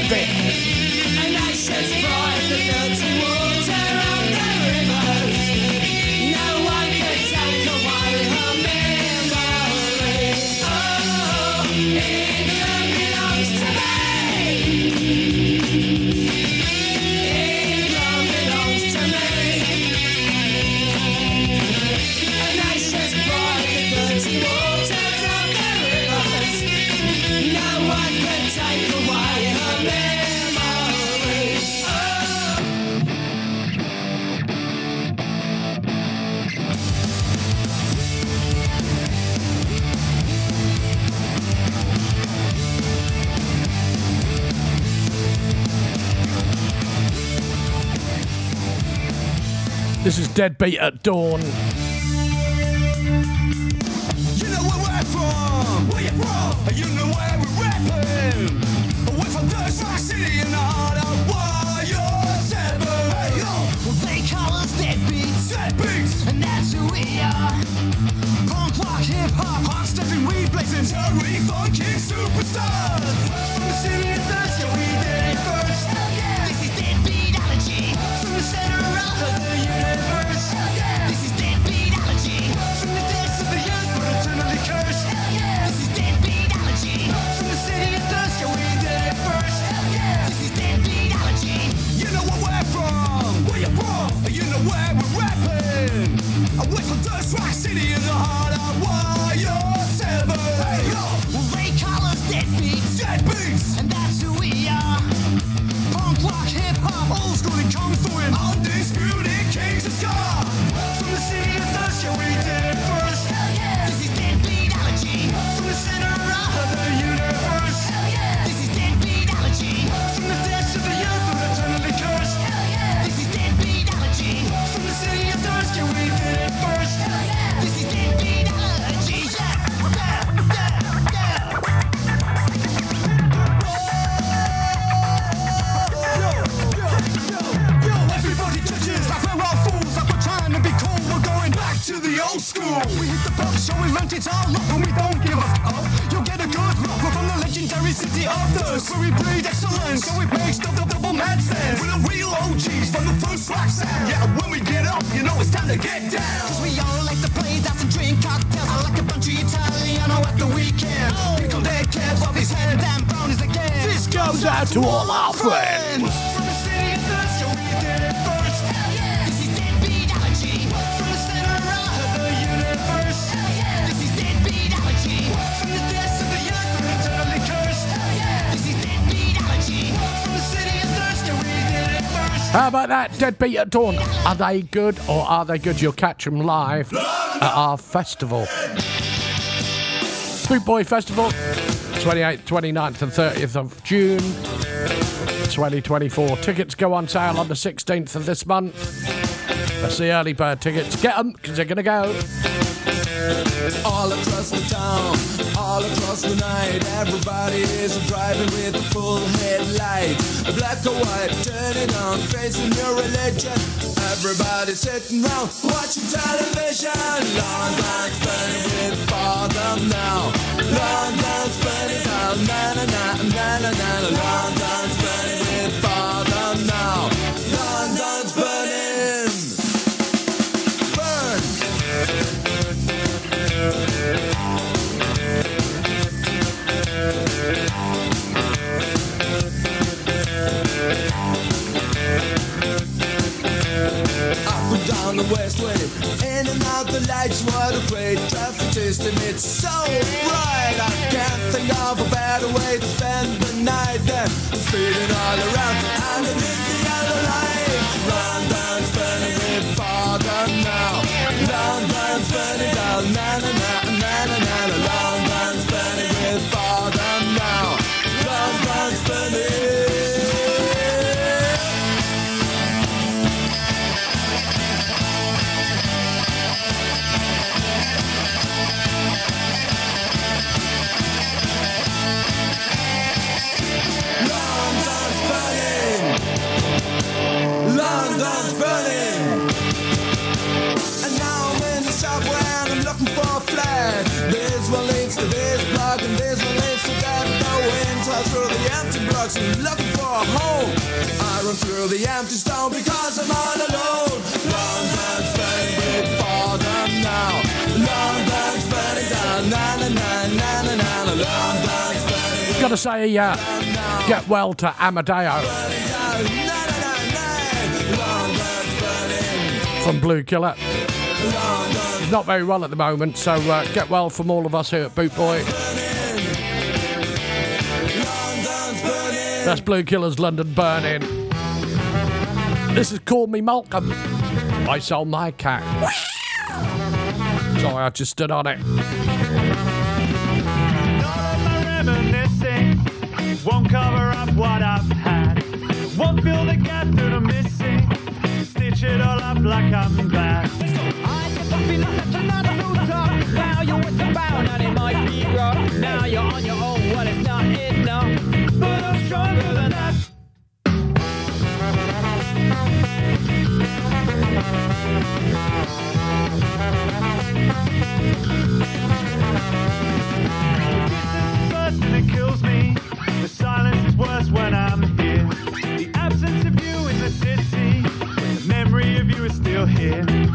Speaker 6: 对 Deadbeat at Dawn.
Speaker 4: That? Deadbeat at Dawn. Are they good or are they good? You'll catch them live at our festival. Boot Boy Festival, 28th, 29th, and 30th of June 2024. Tickets go on sale on the 16th of this month. That's the early bird tickets. Get them because they're going to go.
Speaker 6: All across the town, all across the night, everybody is driving with a full headlight. Black or white, turning on, facing your religion. Everybody sitting round, watching television. Long lines burning with them now. Long lines burning down, na na na na na na. na. The west way, in and out the lights, what a great traffic system. It's so bright, I can't think of a better way to spend the night than speeding all around burning.
Speaker 4: Gotta say, uh, get well to Amadeo from Blue Killer. He's not very well at the moment, so uh, get well from all of us here at Boot Boy. That's Blue Killer's London Burning. This is Call Me Malcolm. I sold my cat. Sorry, I just stood on it.
Speaker 21: Cover up what I've had. Won't fill the gap that I'm missing. Stitch it all up like I'm back. I feeling that you're not so tough. Now you're with the bound and it might be rough. Now you're on your own, well it's not enough. But I'm stronger than that. First of you is here.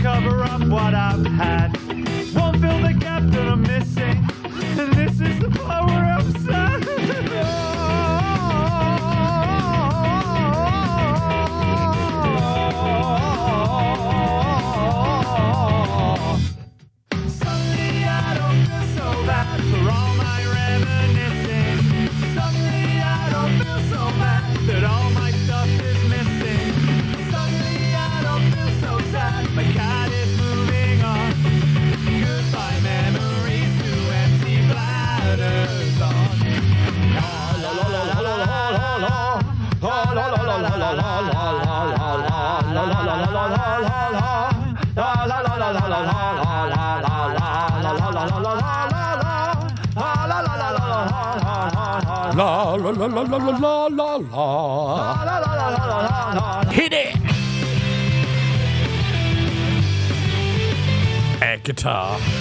Speaker 21: cover up what I've had.
Speaker 4: la la la la la la la la Hit it! At guitar.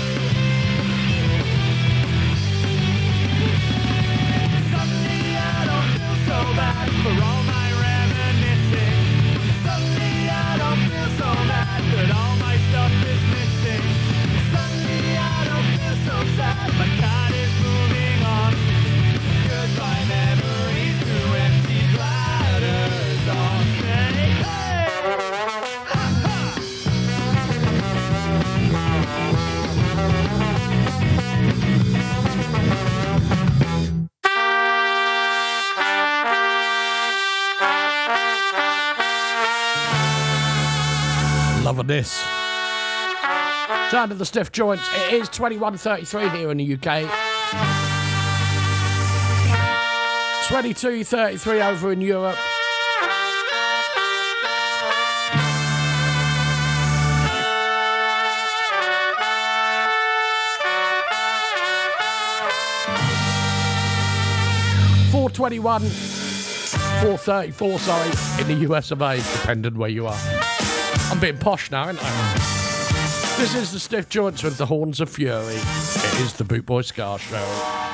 Speaker 4: Loving this. Sound of the stiff joints. It is 21.33 here in the UK. 22.33 over in Europe. Four twenty-one, four thirty-four. Sorry, in the US of A, depending where you are. I'm being posh now, aren't I? This is the Stiff Joints with the Horns of Fury. It is the Bootboy Scar Show.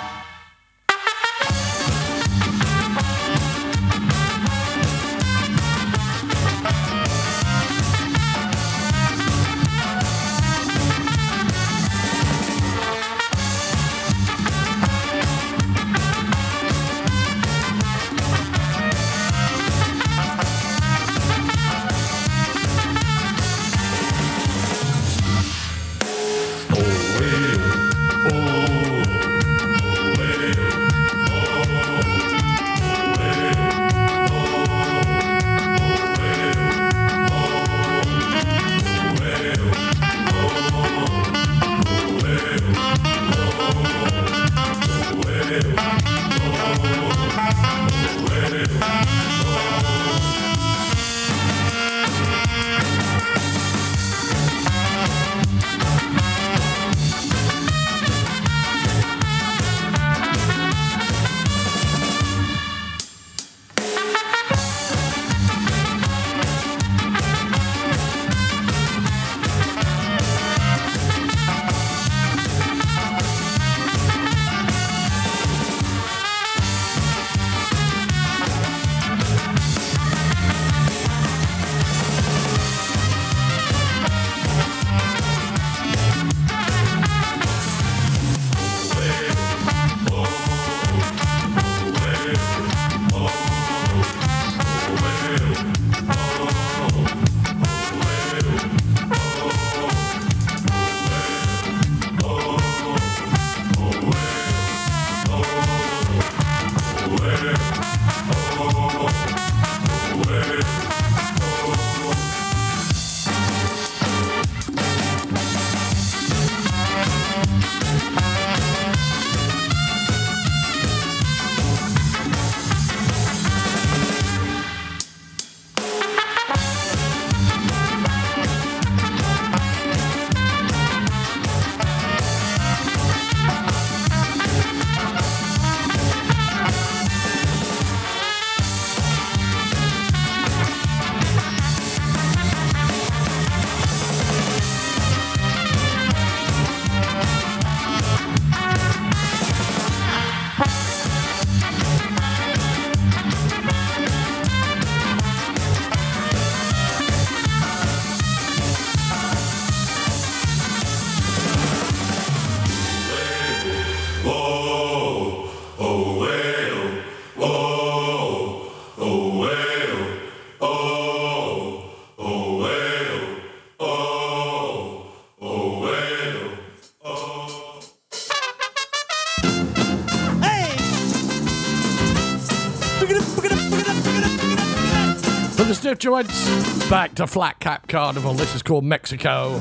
Speaker 4: Joints, back to Flat Cap Carnival. This is called Mexico.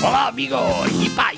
Speaker 4: Hola, amigo. Yipa.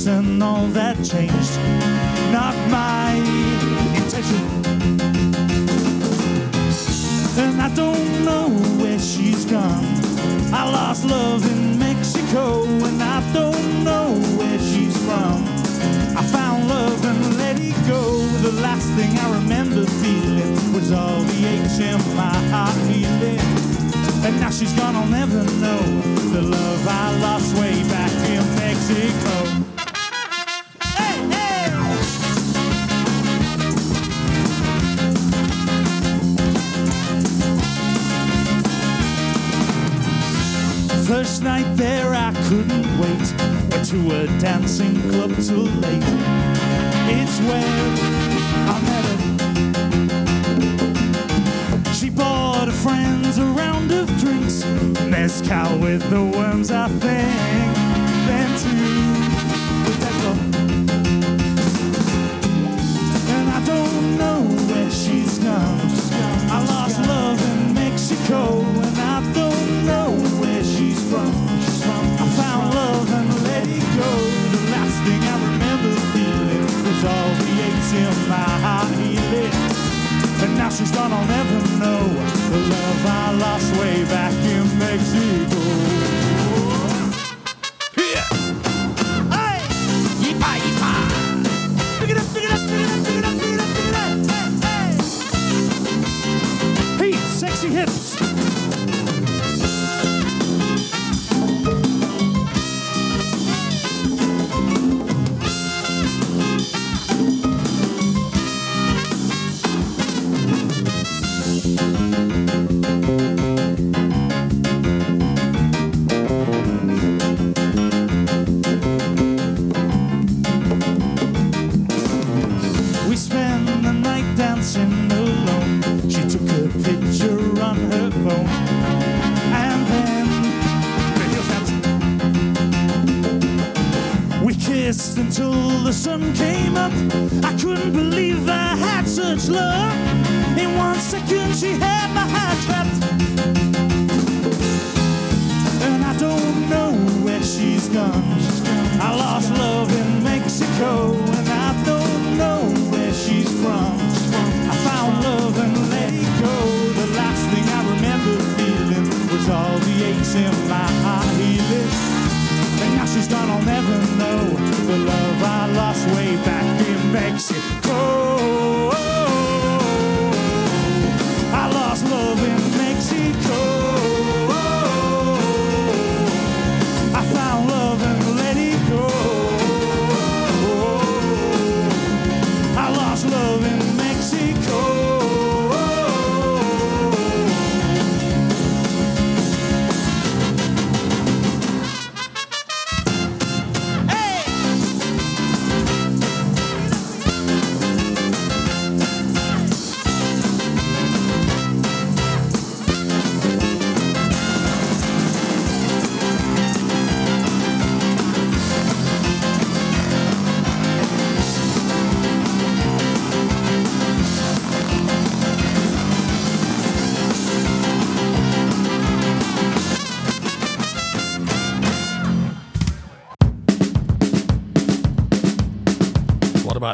Speaker 17: Nights and all that changed. Not my intention. And I don't know where she's gone. I lost love in Mexico, and I don't know where she's from. I found love and let it go. The last thing I remember feeling was all the aches in my heart feeling. And now she's gone, couldn't wait. To a dancing club till late. It's where I met her. She bought her friends a round of drinks. Mezcal with the worms, I think.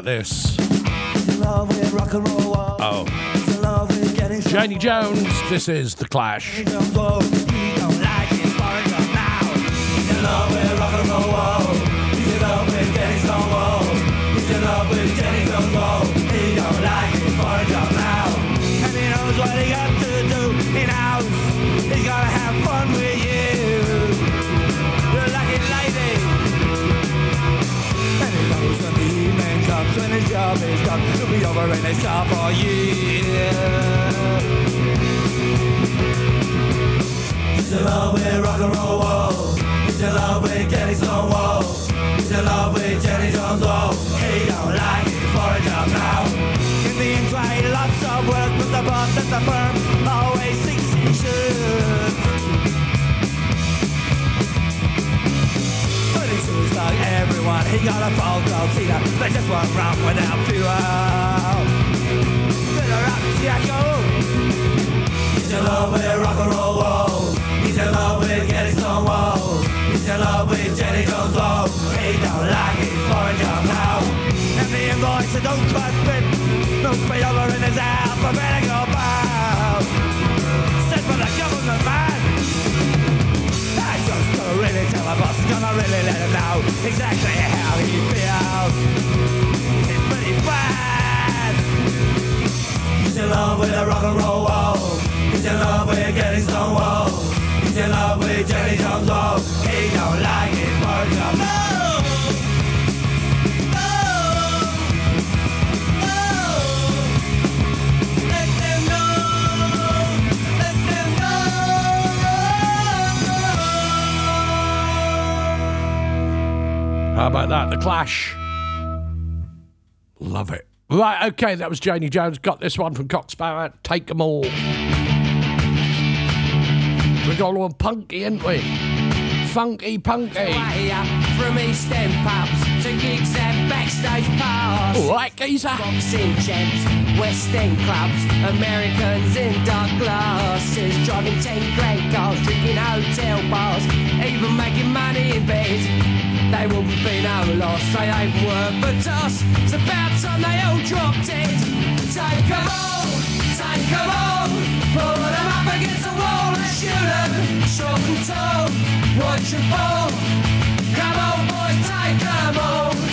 Speaker 4: This?
Speaker 7: Love with rock and roll.
Speaker 4: Oh.
Speaker 7: Love with getting
Speaker 4: Janie Jones, this is The Clash.
Speaker 7: love with rock and roll. He's in love with getting comes, when his job is done, he'll be over in a shop for years. He's in love with rock and roll. Whoa. He's in love with Kenny Stonewall. He's in love with Jenny Jones. Oh, he don't like it for a job now. In the inside, lots of work, but the boss at the firm always thinks But he got a full glow Tina They just won't run without fuel. Fill up, Jacko He's in love with rock and roll wall He's in love with getting stonewall He's in love with Jenny Jones wall He don't like his foreign job now And the invoice don't quite fit Move me over in his alphabetical Gonna really let him know Exactly how he feels. It's pretty bad. He's in love with a rock and roll wall. He's in love with getting stonewall He's in love with Jenny Jones wall. He don't like his virgin No!
Speaker 4: How about that? The Clash. Love it. Right, okay, that was Janie Jones. Got this one from Cox Sparrow. Take them all. We got all punky, ain't we? Funky punky.
Speaker 22: Up from East End pubs to gigs and backstage bars.
Speaker 4: All right, geezer.
Speaker 22: Boxing champs, West End clubs, Americans in dark glasses, driving 10 grand cars, drinking hotel bars, even making money in bed. They wouldn't be no loss, they ain't worth a toss. It's about time they all dropped it. Take 'em all, take 'em all, put 'em up against the wall and shoot shoot 'em. Short and tall, watch 'em fall. Come on, boys, take 'em all.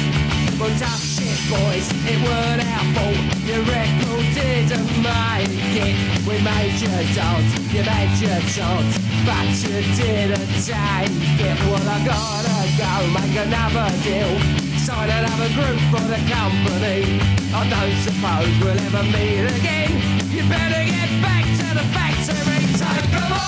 Speaker 22: But tough shit, boys, it weren't our fault. Your record didn't make it. We made you dance, you made your chance, but you didn't take it. Well, I gotta go make another deal. Sign another group for the company. I don't suppose we'll ever meet again. You better get back to the factory. Take 'em all,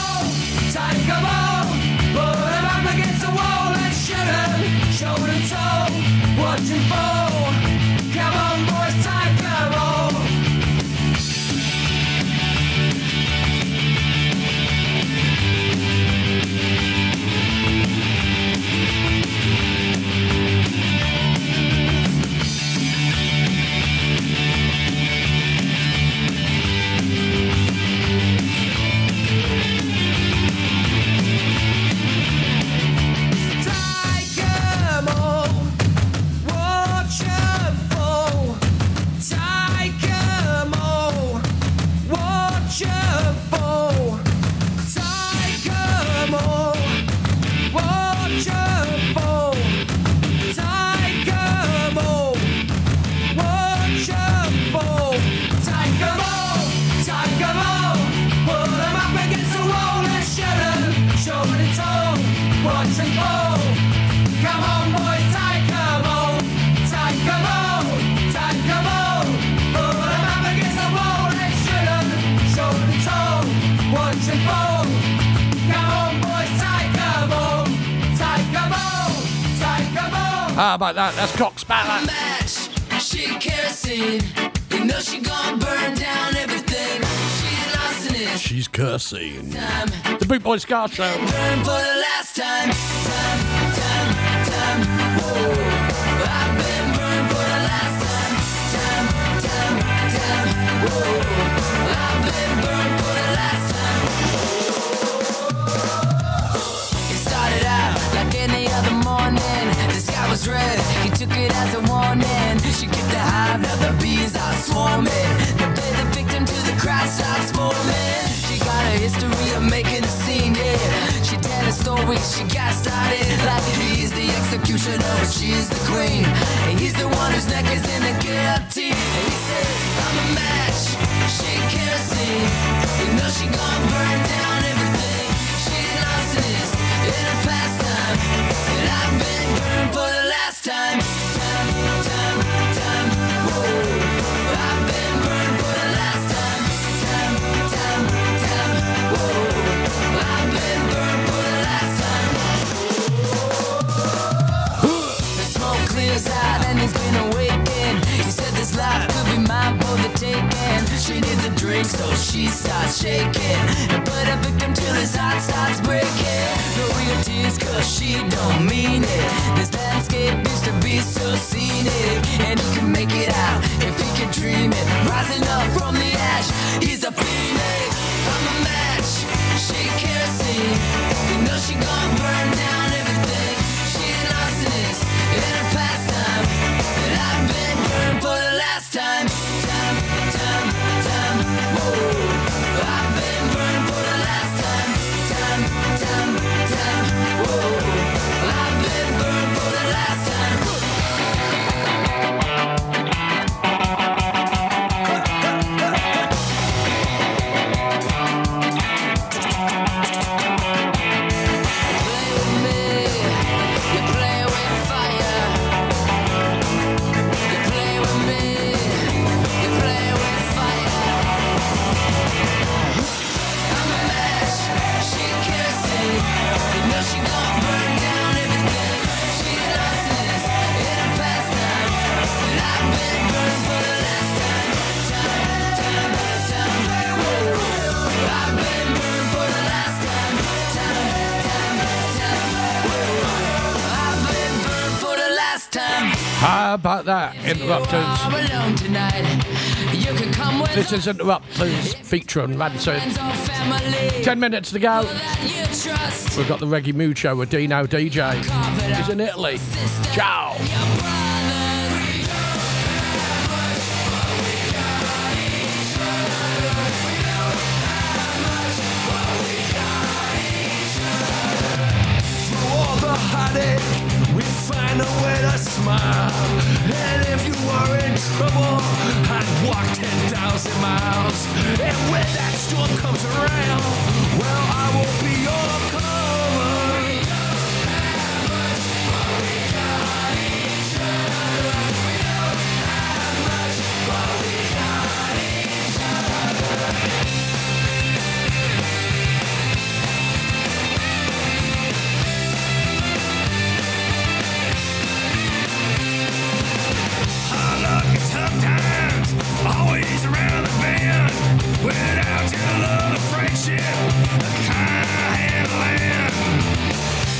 Speaker 18: last time. It started out like any other morning. The sky was red. He took it as a warning. She kicked the hive, now the bees are story, she got started like he's the executioner, but she's the queen. And he's the one whose neck is in the guillotine. And he said, I'm a match, she kerosene. You know she gonna burn down everything. She lost this in her pastime. And I've been burned for awakened. He said this life could be mine for the taking. She needs a drink, so she starts shaking. And put a victim till his heart starts breaking. No real tears, cause she don't mean it. This landscape used to be so
Speaker 4: scenic. And he can
Speaker 18: make it out if he can dream it. Rising up from the ash, he's a come with
Speaker 4: This is Interrupters featuring Rancid.
Speaker 18: friends or.
Speaker 4: Ten minutes to go.
Speaker 18: You trust.
Speaker 4: We've got the Reggae Mood Show with Dino DJ. He's in Italy. Ciao.
Speaker 6: Through heartache, we find a way to smile. And if you were in trouble, I'd walk 10,000 miles. And when that storm comes around, well, I will be your cover. Always around the bend. Without your love and friendship, I had land.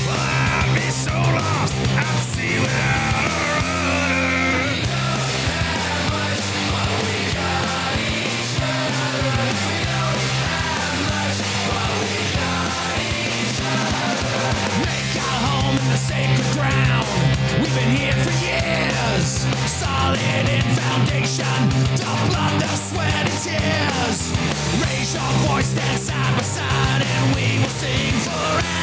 Speaker 6: Well, I'd be so lost, I'd without a rudder. Make our home in the sacred ground. We've been here for years hidden foundation, the blood, the sweat, and tears. Raise your voice, stand side by side, and we
Speaker 23: will
Speaker 18: sing forever.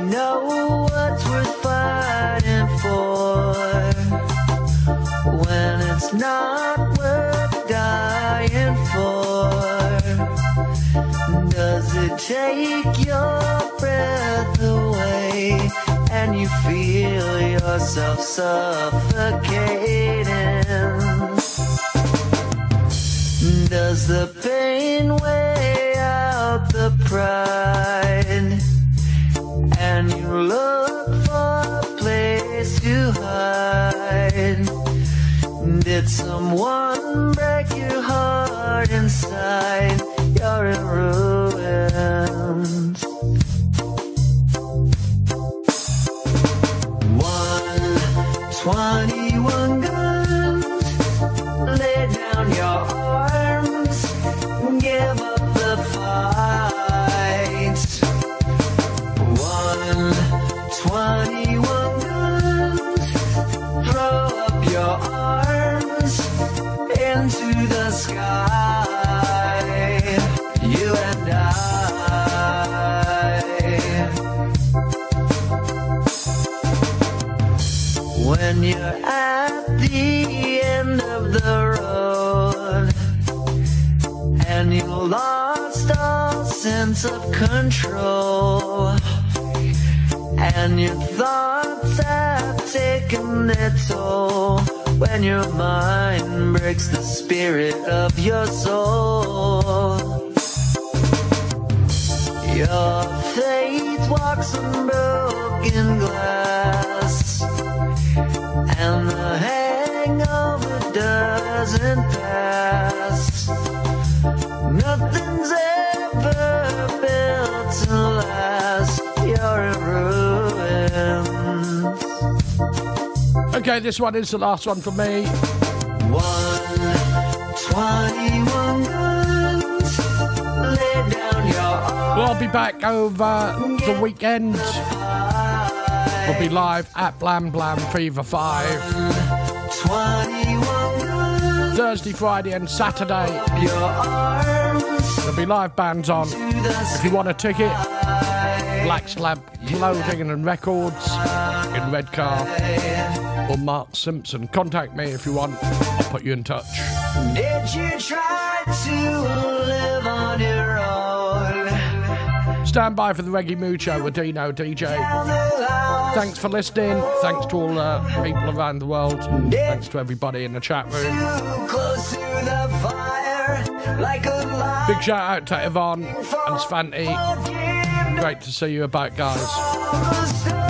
Speaker 18: Know what's worth fighting for when it's not worth dying for? Does it take your breath away and you feel yourself suffocating? Does the pain weigh out the pride? Look for a place to hide. Did someone break your heart inside? You're in ruins. Sense of control. And your thoughts have taken their toll. When your mind breaks the spirit of your soul. Your faith walks on broken glass. And the hangover doesn't pass. Nothing's
Speaker 4: Okay, this one is the last one for me. Well, I'll be back over the weekend. We'll be live at Blam Blam Fever 5. Thursday, Friday, and Saturday. There'll be live bands on. If you want a ticket, Black Slab Clothing and Records in Redcar or Mark Simpson. Contact me if you want. I'll put you in touch.
Speaker 18: Did you try to live on your own?
Speaker 4: Stand by for the Reggae Mood Show with Dino DJ. Thanks for listening. Thanks to all the people around the world. Thanks to everybody in the chat room.
Speaker 18: Close to the fire, like.
Speaker 4: Big shout out to Yvonne and Svanti. Great to see you about, guys.